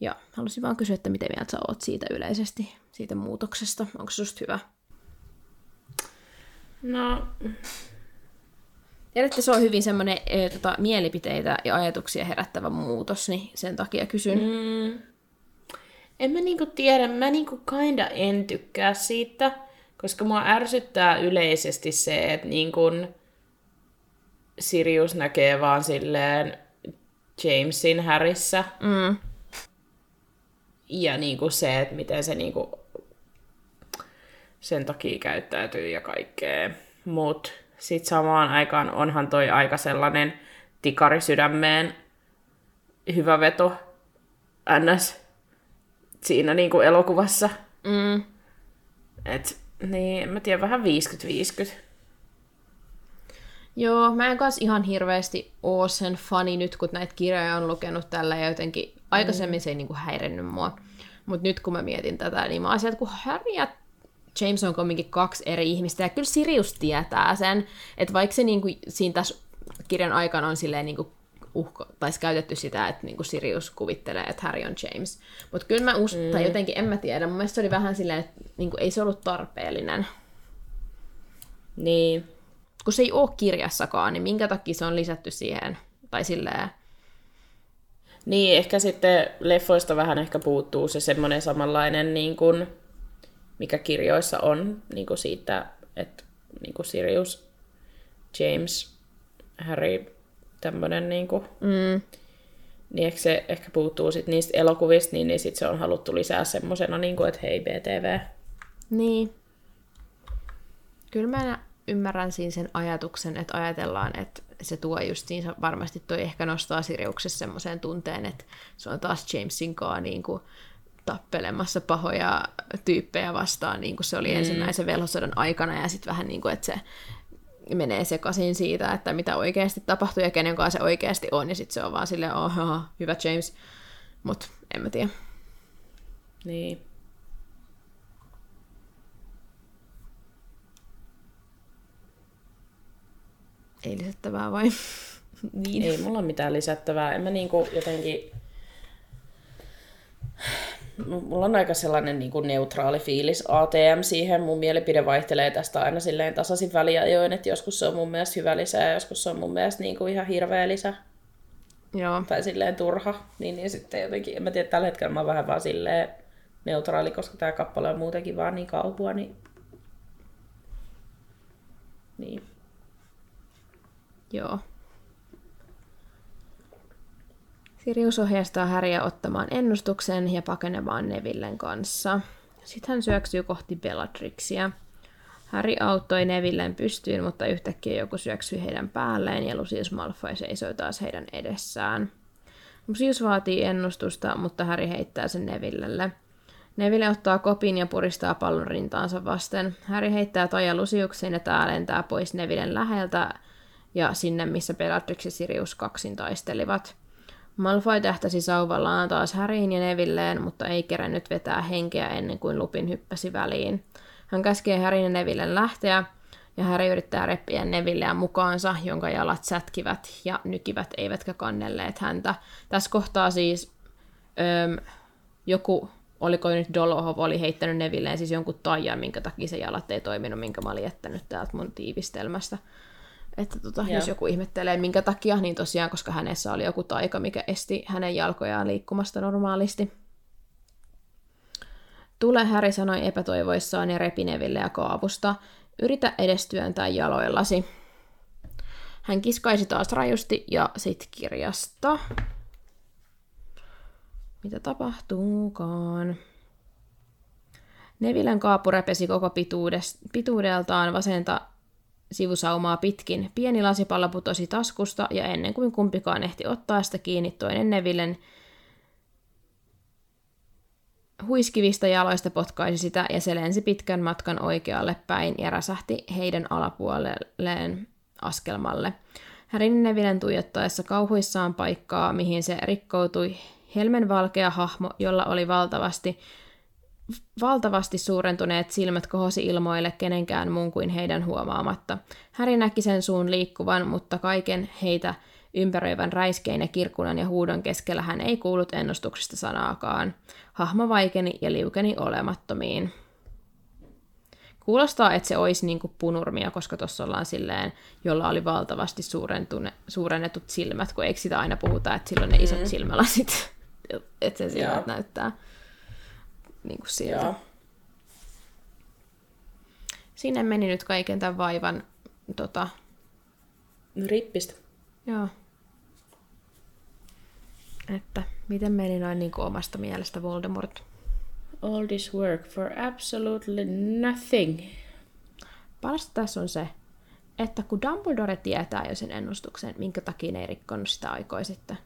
Ja halusin vaan kysyä, että miten mieltä sä oot siitä yleisesti, siitä muutoksesta. Onko se hyvä? No... Tiedätte, se on hyvin semmoinen e, tota, mielipiteitä ja ajatuksia herättävä muutos, niin sen takia kysyn. Mm. En mä niinku tiedä, mä niinku kinda en tykkää siitä, koska mua ärsyttää yleisesti se, että niinku Sirius näkee vaan silleen Jamesin härissä. Mm ja niin kuin se, että miten se niin kuin sen takia käyttäytyy ja kaikkea. Mut sit samaan aikaan onhan toi aika sellainen tikari sydämeen hyvä veto ns. siinä niin kuin elokuvassa. Mm. Et, niin, mä tiedän, vähän 50-50. Joo, mä en kanssa ihan hirveästi oo sen fani nyt, kun näitä kirjoja on lukenut tällä ja jotenkin aikaisemmin se ei niinku häirinnyt mua. Mutta nyt kun mä mietin tätä, niin mä asiat, kun Harry ja James on kumminkin kaksi eri ihmistä, ja kyllä Sirius tietää sen, että vaikka se niinku, siinä tässä kirjan aikana on silleen niinku uhko, tai käytetty sitä, että niinku Sirius kuvittelee, että Harry on James. Mutta kyllä mä uskon, mm. tai jotenkin en mä tiedä, mun mielestä se oli vähän silleen, että niinku, ei se ollut tarpeellinen. Niin. Kun se ei ole kirjassakaan, niin minkä takia se on lisätty siihen, tai silleen, niin, ehkä sitten leffoista vähän ehkä puuttuu se semmoinen samanlainen, niin kuin, mikä kirjoissa on niin kuin siitä, että niin kuin Sirius, James, Harry tämmönen niinku, Mm. niin ehkä se ehkä puuttuu sit niistä elokuvista, niin, niin sit se on haluttu lisää semmosena, niinku, että hei BTV. Niin. Kyllä mä ymmärrän siinä sen ajatuksen, että ajatellaan, että se tuo justiinsa, varmasti toi ehkä nostaa Siriuksessa semmoiseen tunteen, että se on taas Jamesin kanssa niin kuin tappelemassa pahoja tyyppejä vastaan, niin kuin se oli mm. ensimmäisen velhosodan aikana, ja sitten vähän niin kuin, että se menee sekaisin siitä, että mitä oikeasti tapahtuu ja kenen kanssa se oikeasti on, ja sitten se on vaan silleen, oh, hyvä James, mutta en mä tiedä. Niin. Ei lisättävää vai? [laughs] niin. Ei mulla ole mitään lisättävää. En mä niinku jotenkin... Mulla on aika sellainen niinku neutraali fiilis ATM siihen. Mun mielipide vaihtelee tästä aina silleen tasaisin väliajoin, että joskus se on mun mielestä hyvä lisä ja joskus se on mun mielestä niinku ihan hirveä lisä. Joo. Tai silleen turha. Niin, niin sitten jotenkin, en mä tiedä, tällä hetkellä mä oon vähän vaan silleen neutraali, koska tää kappale on muutenkin vaan niin kauhua, niin... Niin. Joo. Sirius ohjeistaa Häriä ottamaan ennustuksen ja pakenemaan Nevillen kanssa. Sitten hän syöksyy kohti Bellatrixia. Harry auttoi Nevillen pystyyn, mutta yhtäkkiä joku syöksyi heidän päälleen ja Lucius Malfoy seisoi taas heidän edessään. Lucius vaatii ennustusta, mutta Harry heittää sen Nevillelle. Neville ottaa kopin ja puristaa pallon rintaansa vasten. Harry heittää Toja Luciuksen ja tää lentää pois Nevillen läheltä ja sinne, missä Bellatrix ja Sirius kaksin taistelivat. Malfoy tähtäsi sauvallaan taas Harryin ja Nevilleen, mutta ei kerännyt vetää henkeä ennen kuin Lupin hyppäsi väliin. Hän käskee Harryn ja Nevillen lähteä, ja Harry yrittää reppiä Nevilleä mukaansa, jonka jalat sätkivät ja nykivät eivätkä kannelleet häntä. Tässä kohtaa siis öm, joku, oliko nyt Dolohov, oli heittänyt Nevilleen siis jonkun taian, minkä takia se jalat ei toiminut, minkä mä olin jättänyt täältä mun tiivistelmästä. Että tota, jos joku ihmettelee, minkä takia, niin tosiaan, koska hänessä oli joku taika, mikä esti hänen jalkojaan liikkumasta normaalisti. Tule, Häri sanoi epätoivoissaan ja repi Neville ja kaavusta. Yritä edes työntää jaloillasi. Hän kiskaisi taas rajusti ja sit kirjasta. Mitä tapahtuukaan? Nevillen kaapu repesi koko pituudeltaan vasenta sivusaumaa pitkin. Pieni lasipallo putosi taskusta ja ennen kuin kumpikaan ehti ottaa sitä kiinni, toinen Nevillen huiskivista jaloista potkaisi sitä ja se lensi pitkän matkan oikealle päin ja räsähti heidän alapuolelleen askelmalle. Härin Nevillen tuijottaessa kauhuissaan paikkaa, mihin se rikkoutui helmen valkea hahmo, jolla oli valtavasti valtavasti suurentuneet silmät kohosi ilmoille kenenkään muun kuin heidän huomaamatta. Häri näki sen suun liikkuvan, mutta kaiken heitä ympäröivän räiskein ja kirkunan ja huudon keskellä hän ei kuullut ennustuksesta sanaakaan. Hahmo vaikeni ja liukeni olemattomiin. Kuulostaa, että se olisi niin kuin punurmia, koska tuossa ollaan silleen, jolla oli valtavasti suurennetut silmät, kun eikö sitä aina puhuta, että silloin ne isot mm. silmälasit, [laughs] että se silmät näyttää niin kuin sieltä. Joo. Sinne meni nyt kaiken tämän vaivan tota... rippistä. Joo. Että miten meni noin niin kuin omasta mielestä Voldemort? All this work for absolutely nothing. Parasta tässä on se, että kun Dumbledore tietää jo sen ennustuksen, minkä takia ne ei rikkonut sitä aikoi sitten.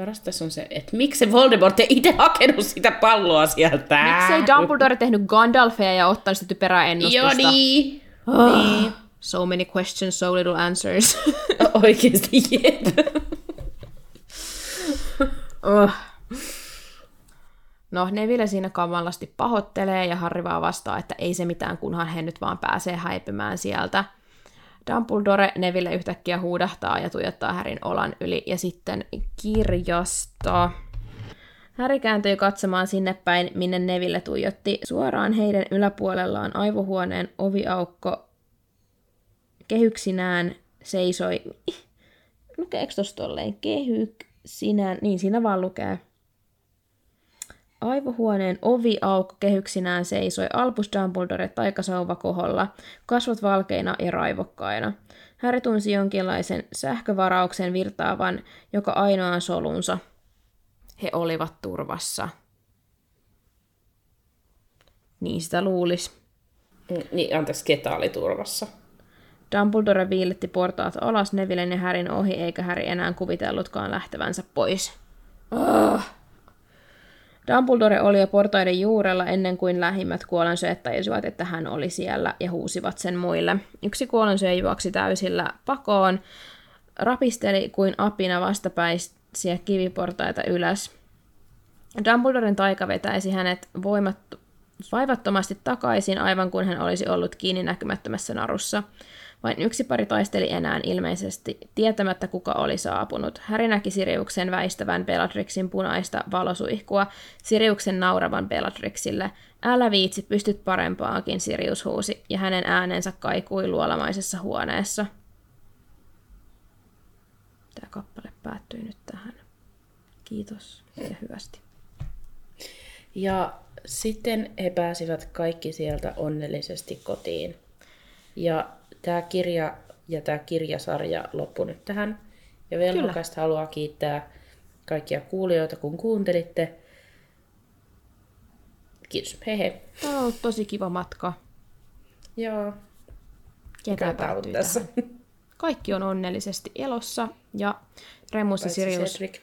Paras tässä on se, että miksi Voldemort ei itse hakenut sitä palloa sieltä? Miksi ei Dumbledore tehnyt Gandalfia ja ottanut sitä typerää ennustusta? Joo, niin. Oh, niin. So many questions, so little answers. [laughs] Oikeesti, jep. oh. No, Neville siinä kamalasti pahoittelee ja Harry vaan vastaa, että ei se mitään, kunhan he nyt vaan pääsee häipymään sieltä. Dumbledore Neville yhtäkkiä huudahtaa ja tuijottaa Härin olan yli ja sitten kirjasto. Häri kääntyi katsomaan sinne päin, minne Neville tuijotti. Suoraan heidän yläpuolellaan aivohuoneen oviaukko kehyksinään seisoi. Lukeeko tuossa tolleen? Kehyksinään. Niin, siinä vaan lukee. Aivohuoneen ovi aukko kehyksinään seisoi Albus Dumbledore taikasauva koholla, kasvot valkeina ja raivokkaina. Harry tunsi jonkinlaisen sähkövarauksen virtaavan joka ainoan solunsa. He olivat turvassa. Niin sitä luulisi. Mm, Niin, anteeksi, ketä oli turvassa? Dumbledore viilletti portaat alas Nevillen ja Härin ohi, eikä Häri enää kuvitellutkaan lähtevänsä pois. Ah. Dumbledore oli jo portaiden juurella ennen kuin lähimmät kuolensyöt tajusivat, että hän oli siellä ja huusivat sen muille. Yksi kuolensyö juoksi täysillä pakoon, rapisteli kuin apina vastapäisiä kiviportaita ylös. Dumbledoren taika vetäisi hänet voimat, vaivattomasti takaisin, aivan kuin hän olisi ollut kiinni näkymättömässä narussa. Vain yksi pari taisteli enää ilmeisesti, tietämättä kuka oli saapunut. Häri näki Siriuksen väistävän Bellatrixin punaista valosuihkua, Siriuksen nauravan Bellatrixille. Älä viitsi, pystyt parempaankin, Sirius huusi, ja hänen äänensä kaikui luolamaisessa huoneessa. Tämä kappale päättyy nyt tähän. Kiitos ja hyvästi. Ja sitten he pääsivät kaikki sieltä onnellisesti kotiin. Ja tämä kirja ja tämä kirjasarja loppui nyt tähän. Ja Velmokasta haluaa kiittää kaikkia kuulijoita, kun kuuntelitte. Kiitos. Hei hei. Tämä on ollut tosi kiva matka. Joo. Ketä päättyy tässä? tähän? Kaikki on onnellisesti elossa ja Remus ja Sirius... Cedric.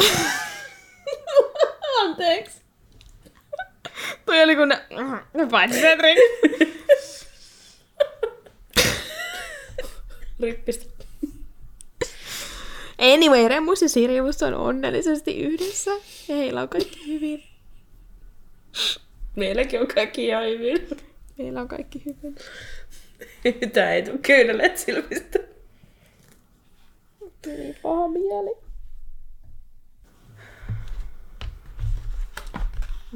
[laughs] Anteeksi. Toi oli kun ne... Paitsi Cedric. [laughs] Rippistä. Anyway, Remus ja Sirius on onnellisesti yhdessä ja heillä on kaikki hyvin. Meilläkin on kaikki ihan hyvin. Meillä on kaikki hyvin. Tää ei tuu kyyneleet silmistä. Tuli paha mieli.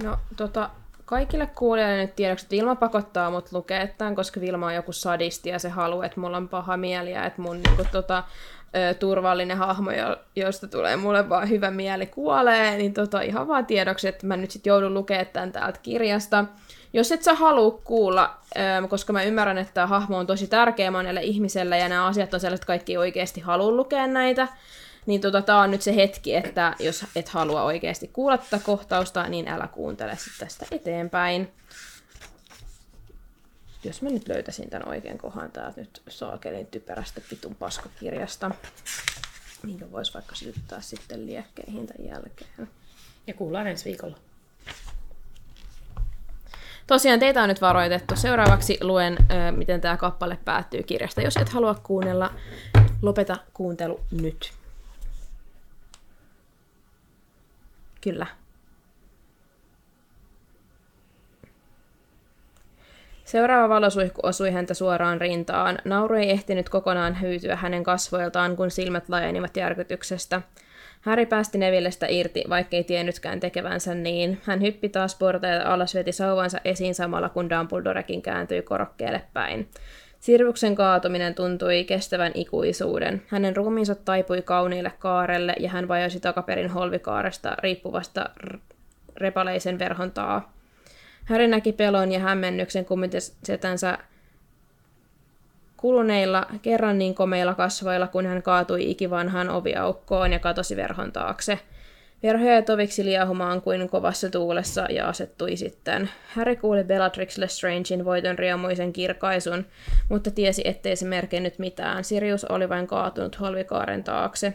No, tota, kaikille kuulijoille nyt tiedoksi, että Vilma pakottaa mut lukea tämän, koska Vilma on joku sadisti ja se haluaa, että mulla on paha mieli ja että mun niinku, tota, turvallinen hahmo, jo- josta tulee mulle vaan hyvä mieli, kuolee, niin tota, ihan vaan tiedoksi, että mä nyt sit joudun lukemaan tämän täältä kirjasta. Jos et sä halua kuulla, koska mä ymmärrän, että tämä hahmo on tosi tärkeä monelle ihmiselle ja nämä asiat on sellaiset, että kaikki oikeasti halua lukea näitä, niin tota, tää on nyt se hetki, että jos et halua oikeasti kuulla tätä kohtausta, niin älä kuuntele sit tästä eteenpäin. Jos mä nyt löytäisin tämän oikein kohan täältä nyt saakelin typerästä vitun paskakirjasta, minkä vois vaikka sytyttää sitten liekkeihin tämän jälkeen. Ja kuullaan ensi viikolla. Tosiaan teitä on nyt varoitettu. Seuraavaksi luen, miten tämä kappale päättyy kirjasta. Jos et halua kuunnella, lopeta kuuntelu nyt. Kyllä. Seuraava valosuihku osui häntä suoraan rintaan. Nauru ei ehtinyt kokonaan hyytyä hänen kasvoiltaan, kun silmät laajenivat järkytyksestä. Häri päästi Nevillestä irti, vaikkei tiennytkään tekevänsä niin. Hän hyppi taas portaita alas, veti sauvansa esiin samalla, kun Dumbledorekin kääntyi korokkeelle päin. Sirvuksen kaatuminen tuntui kestävän ikuisuuden. Hänen ruumiinsa taipui kauniille kaarelle ja hän vajosi takaperin holvikaaresta riippuvasta r- repaleisen verhon taa. Häri näki pelon ja hämmennyksen kummisetänsä kuluneilla, kerran niin komeilla kasvoilla, kun hän kaatui ikivanhaan oviaukkoon ja katosi verhon taakse. Verho jäi toviksi liehumaan kuin kovassa tuulessa ja asettui sitten. Harry kuuli Bellatrix Lestrangein voiton riemuisen kirkaisun, mutta tiesi, ettei se merkinnyt mitään. Sirius oli vain kaatunut holvikaaren taakse.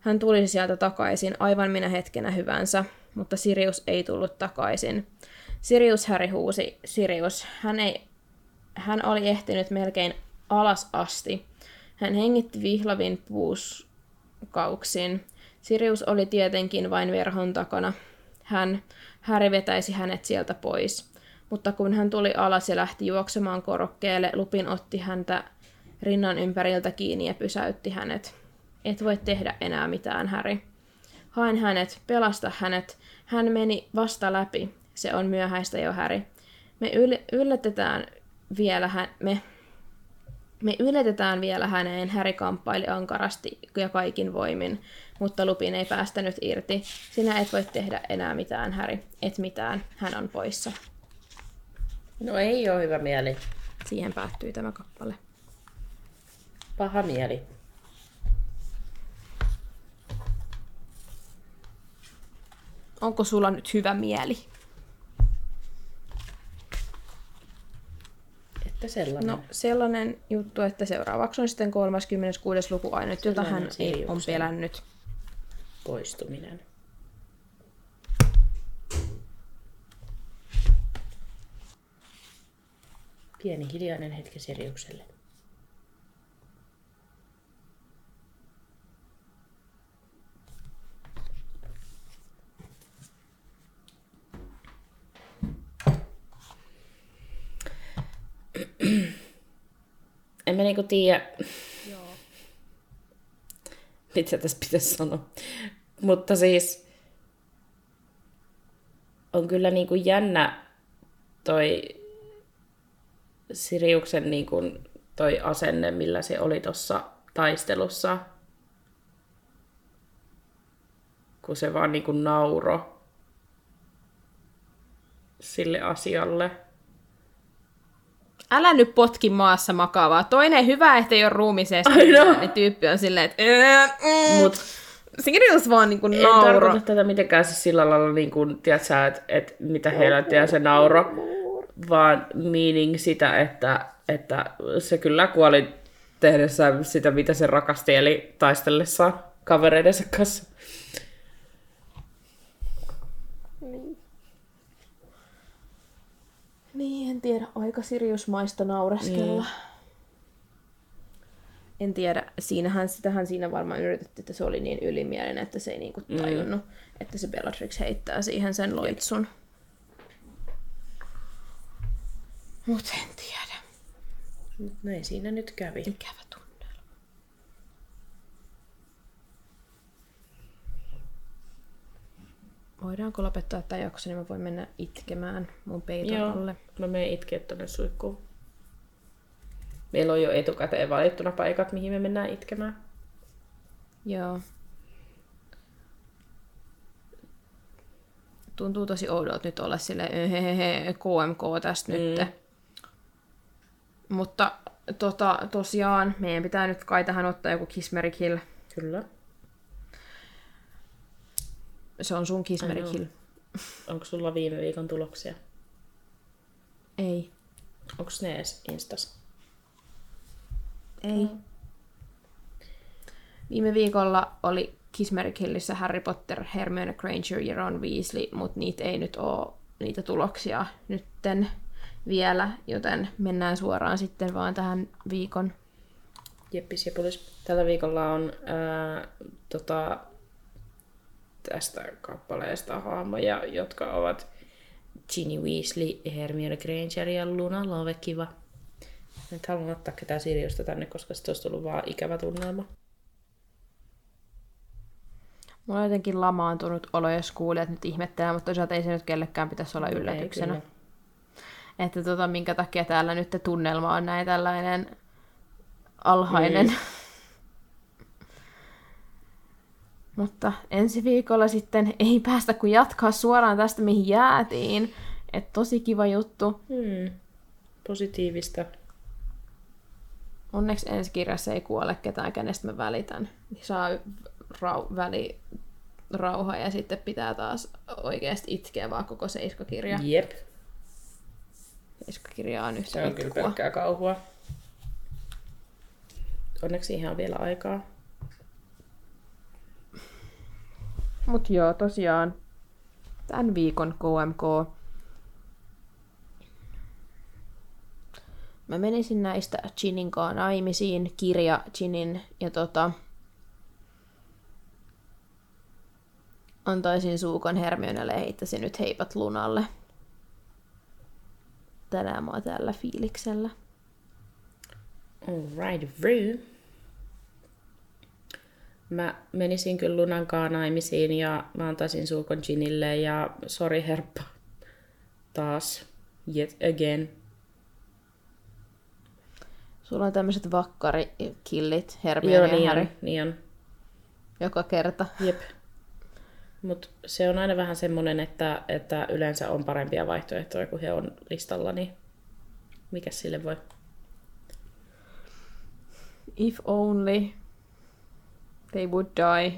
Hän tulisi sieltä takaisin aivan minä hetkenä hyvänsä, mutta Sirius ei tullut takaisin. Sirius Harry huusi. Sirius. Hän, ei, hän oli ehtinyt melkein alas asti. Hän hengitti vihlavin puuskauksin. Sirius oli tietenkin vain verhon takana. Hän, Häri vetäisi hänet sieltä pois. Mutta kun hän tuli alas ja lähti juoksemaan korokkeelle, Lupin otti häntä rinnan ympäriltä kiinni ja pysäytti hänet. Et voi tehdä enää mitään, Häri. Haen hänet, pelasta hänet. Hän meni vasta läpi. Se on myöhäistä jo, Häri. Me yl- yllätetään vielä hän... Me me yllätetään vielä häneen, Häri kamppaili ankarasti ja kaikin voimin, mutta Lupin ei päästänyt irti. Sinä et voi tehdä enää mitään, Häri. Et mitään, hän on poissa. No ei ole hyvä mieli. Siihen päättyy tämä kappale. Paha mieli. Onko sulla nyt hyvä mieli? Että sellainen. No sellainen juttu, että seuraavaksi on sitten 36. luku ainut, jota hän ei on pelännyt. Poistuminen. Pieni hiljainen hetki Siriukselle. En mä niinku tiedä, mitä tässä pitäisi sanoa. Mutta siis on kyllä niinku jännä toi Siriuksen niinku toi asenne, millä se oli tuossa taistelussa. Kun se vaan niinku nauro sille asialle. Älä nyt potki maassa makavaa. Toinen hyvä, ettei ole no. Niin tyyppi on silleen, että "Ää, mm." Mut Sirius vaan niinku en nauro. tarkoita tätä mitenkään siis sillä lailla, niin kuin, tiedätkö, että, että mitä helvettiä se nauro, vaan meaning sitä, että, että se kyllä kuoli tehdessään sitä, mitä se rakasti, eli taistellessaan kavereidensa kanssa. Niin, en tiedä. Aika Siriusmaista naureskella. Niin. En tiedä. Siinähän, sitähän siinä varmaan yritettiin, että se oli niin ylimielinen, että se ei niinku tajunnut, että se Bellatrix heittää siihen sen loitsun. Mut en tiedä. Mut näin siinä nyt kävi. Ikävä tunnelma. Voidaanko lopettaa tämä jakso, niin mä voin mennä itkemään mun peiton Joo, alle. mä menen itkeä tonne suihkuun. Meillä on jo etukäteen valittuna paikat, mihin me mennään itkemään. Joo. Tuntuu tosi oudolta nyt olla sille KMK tästä mm. nyt. Mutta tota, tosiaan meidän pitää nyt kai tähän ottaa joku Kismerick Hill. Kyllä. Se on sun Hill. Onko sulla viime viikon tuloksia? Ei. Onko ne edes Instas? Ei. Viime viikolla oli Kismerick Hillissä Harry Potter, Hermione Granger ja Ron Weasley, mutta niitä ei nyt ole niitä tuloksia nytten vielä, joten mennään suoraan sitten vaan tähän viikon. Jeppis Jepulis. Tällä viikolla on ää, tota, tästä kappaleesta hahmoja, jotka ovat Ginny Weasley, Hermione Granger ja Luna Lovekiva. Nyt haluan ottaa ketään Siriusta tänne, koska sitten olisi tullut vaan ikävä tunnelma. Mulla on jotenkin lamaantunut olo, jos kuulijat nyt ihmettelee, mutta toisaalta ei se nyt kellekään pitäisi olla yllätyksenä. Ei, kyllä. Että tota, minkä takia täällä nyt tunnelma on näin tällainen alhainen. Mm. [laughs] Mutta ensi viikolla sitten ei päästä kuin jatkaa suoraan tästä, mihin jäätiin. Et tosi kiva juttu. Hmm. Positiivista. Onneksi ensi kirjassa ei kuole ketään, kenestä mä välitän. Niin saa rau- väli rauha ja sitten pitää taas oikeasti itkeä vaan koko seiskakirja. Jep. Seiskakirja on yhtä Se on kyllä pelkkää kauhua. Onneksi siihen on vielä aikaa. Mut joo, tosiaan tämän viikon KMK. Mä menisin näistä Chinin kanssa naimisiin, kirja Chinin, ja tota, antaisin suukon Hermionelle ja heittäisin nyt heipat lunalle. Tänään mä oon tällä fiiliksellä. Alright, Rue. Mä menisin kyllä Lunan kaa naimisiin ja mä antaisin suukon Ginille ja sorry herppa. Taas. Yet again. Sulla on tämmöiset vakkarikillit, Joo, Hermione ja niin Harry, on, niin on. joka kerta. Jep. Mut se on aina vähän semmonen, että, että yleensä on parempia vaihtoehtoja, kun he on listalla, niin mikä sille voi? If only they would die.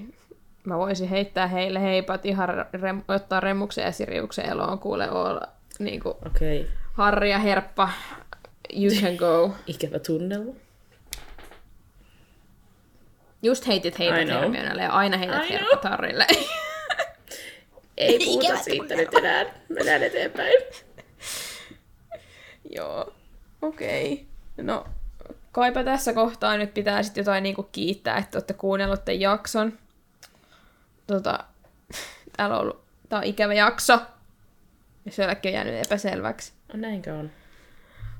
Mä voisin heittää heille heipat ihan rem, ottaa Remuksen ja Siriuksen eloon, kuule olla niin kuin Okei. Okay. Harri ja Herppa, you can go. Ikävä tunnelma. Just heitit. Hermionelle ja aina heität Harrille. Ei [laughs] puhuta Ikävä siitä nyt enää. Mennään eteenpäin. [laughs] Joo, okei. Okay. No, kaipa tässä kohtaa nyt pitää sitten jotain niinku kiittää, että olette kuunnellut tämän jakson. Tota, [laughs] täällä on ollut, tää on ikävä jakso, jos jollekin on jäänyt epäselväksi. No, näinkö on?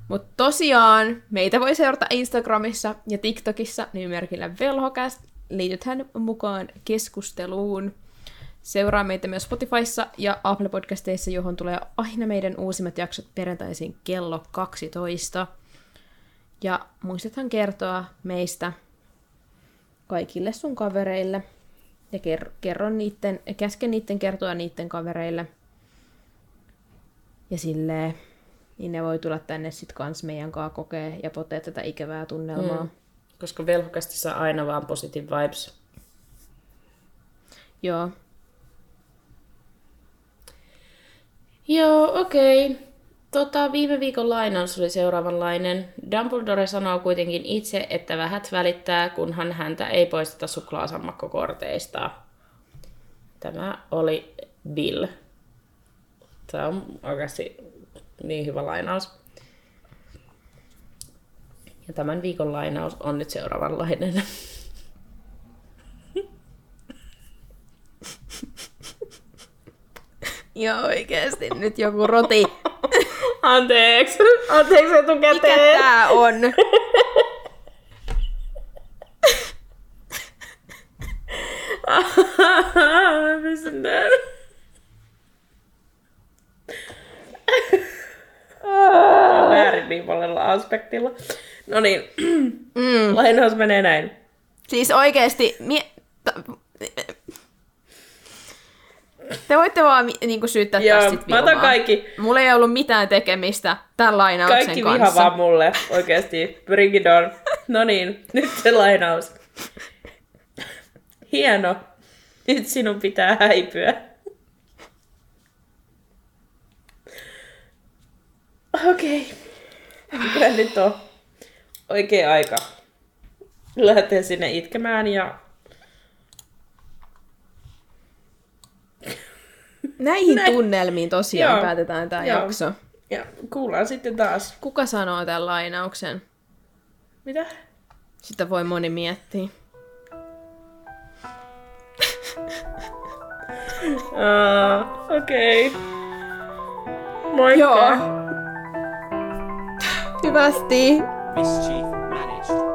Mutta tosiaan, meitä voi seurata Instagramissa ja TikTokissa nimimerkillä Velhokast. Liitythän mukaan keskusteluun. Seuraa meitä myös Spotifyssa ja Apple Podcasteissa, johon tulee aina meidän uusimmat jaksot perjantaisin kello 12. Ja muistathan kertoa meistä kaikille sun kavereille. Ja ker- kerro niitten, käske niitten kertoa niitten kavereille. Ja silleen, niin ne voi tulla tänne sit kans meidän kaa kokee ja potee tätä ikävää tunnelmaa. Mm. Koska velhokasti saa aina vaan positive vibes. Joo. Joo, okei. Okay. Tota, viime viikon lainaus oli seuraavanlainen. Dumbledore sanoo kuitenkin itse, että vähät välittää, kunhan häntä ei poisteta suklaasammakkokorteista. Tämä oli Bill. Tämä on oikeasti niin hyvä lainaus. Ja tämän viikon lainaus on nyt seuraavanlainen. [laughs] Joo, oikeesti. Nyt joku roti. [laughs] Anteeksi. Anteeksi Mikä etukäteen. tää on? [laughs] Mä pystyn tän. Väärin niin monella aspektilla. No niin, [clears throat] Mm. lainaus menee näin. Siis oikeesti... Mie... Te voitte vaan niinku syyttää Joo, tästä mä otan kaikki, Mulla ei ollut mitään tekemistä tämän lainauksen kaikki viha kanssa. vaan mulle, oikeesti. Bring it on. No niin, [laughs] nyt se lainaus. Hieno. Nyt sinun pitää häipyä. Okei. Okay. Kyllä nyt on oikea aika lähteä sinne itkemään ja Näihin Näin. tunnelmiin tosiaan Joo. päätetään tämä Joo. jakso. Ja kuullaan sitten taas. Kuka sanoo tämän lainauksen? Mitä? Sitä voi moni miettiä. Uh, Okei. Okay. Moikka. Joo. Happy birthday! Mischief managed.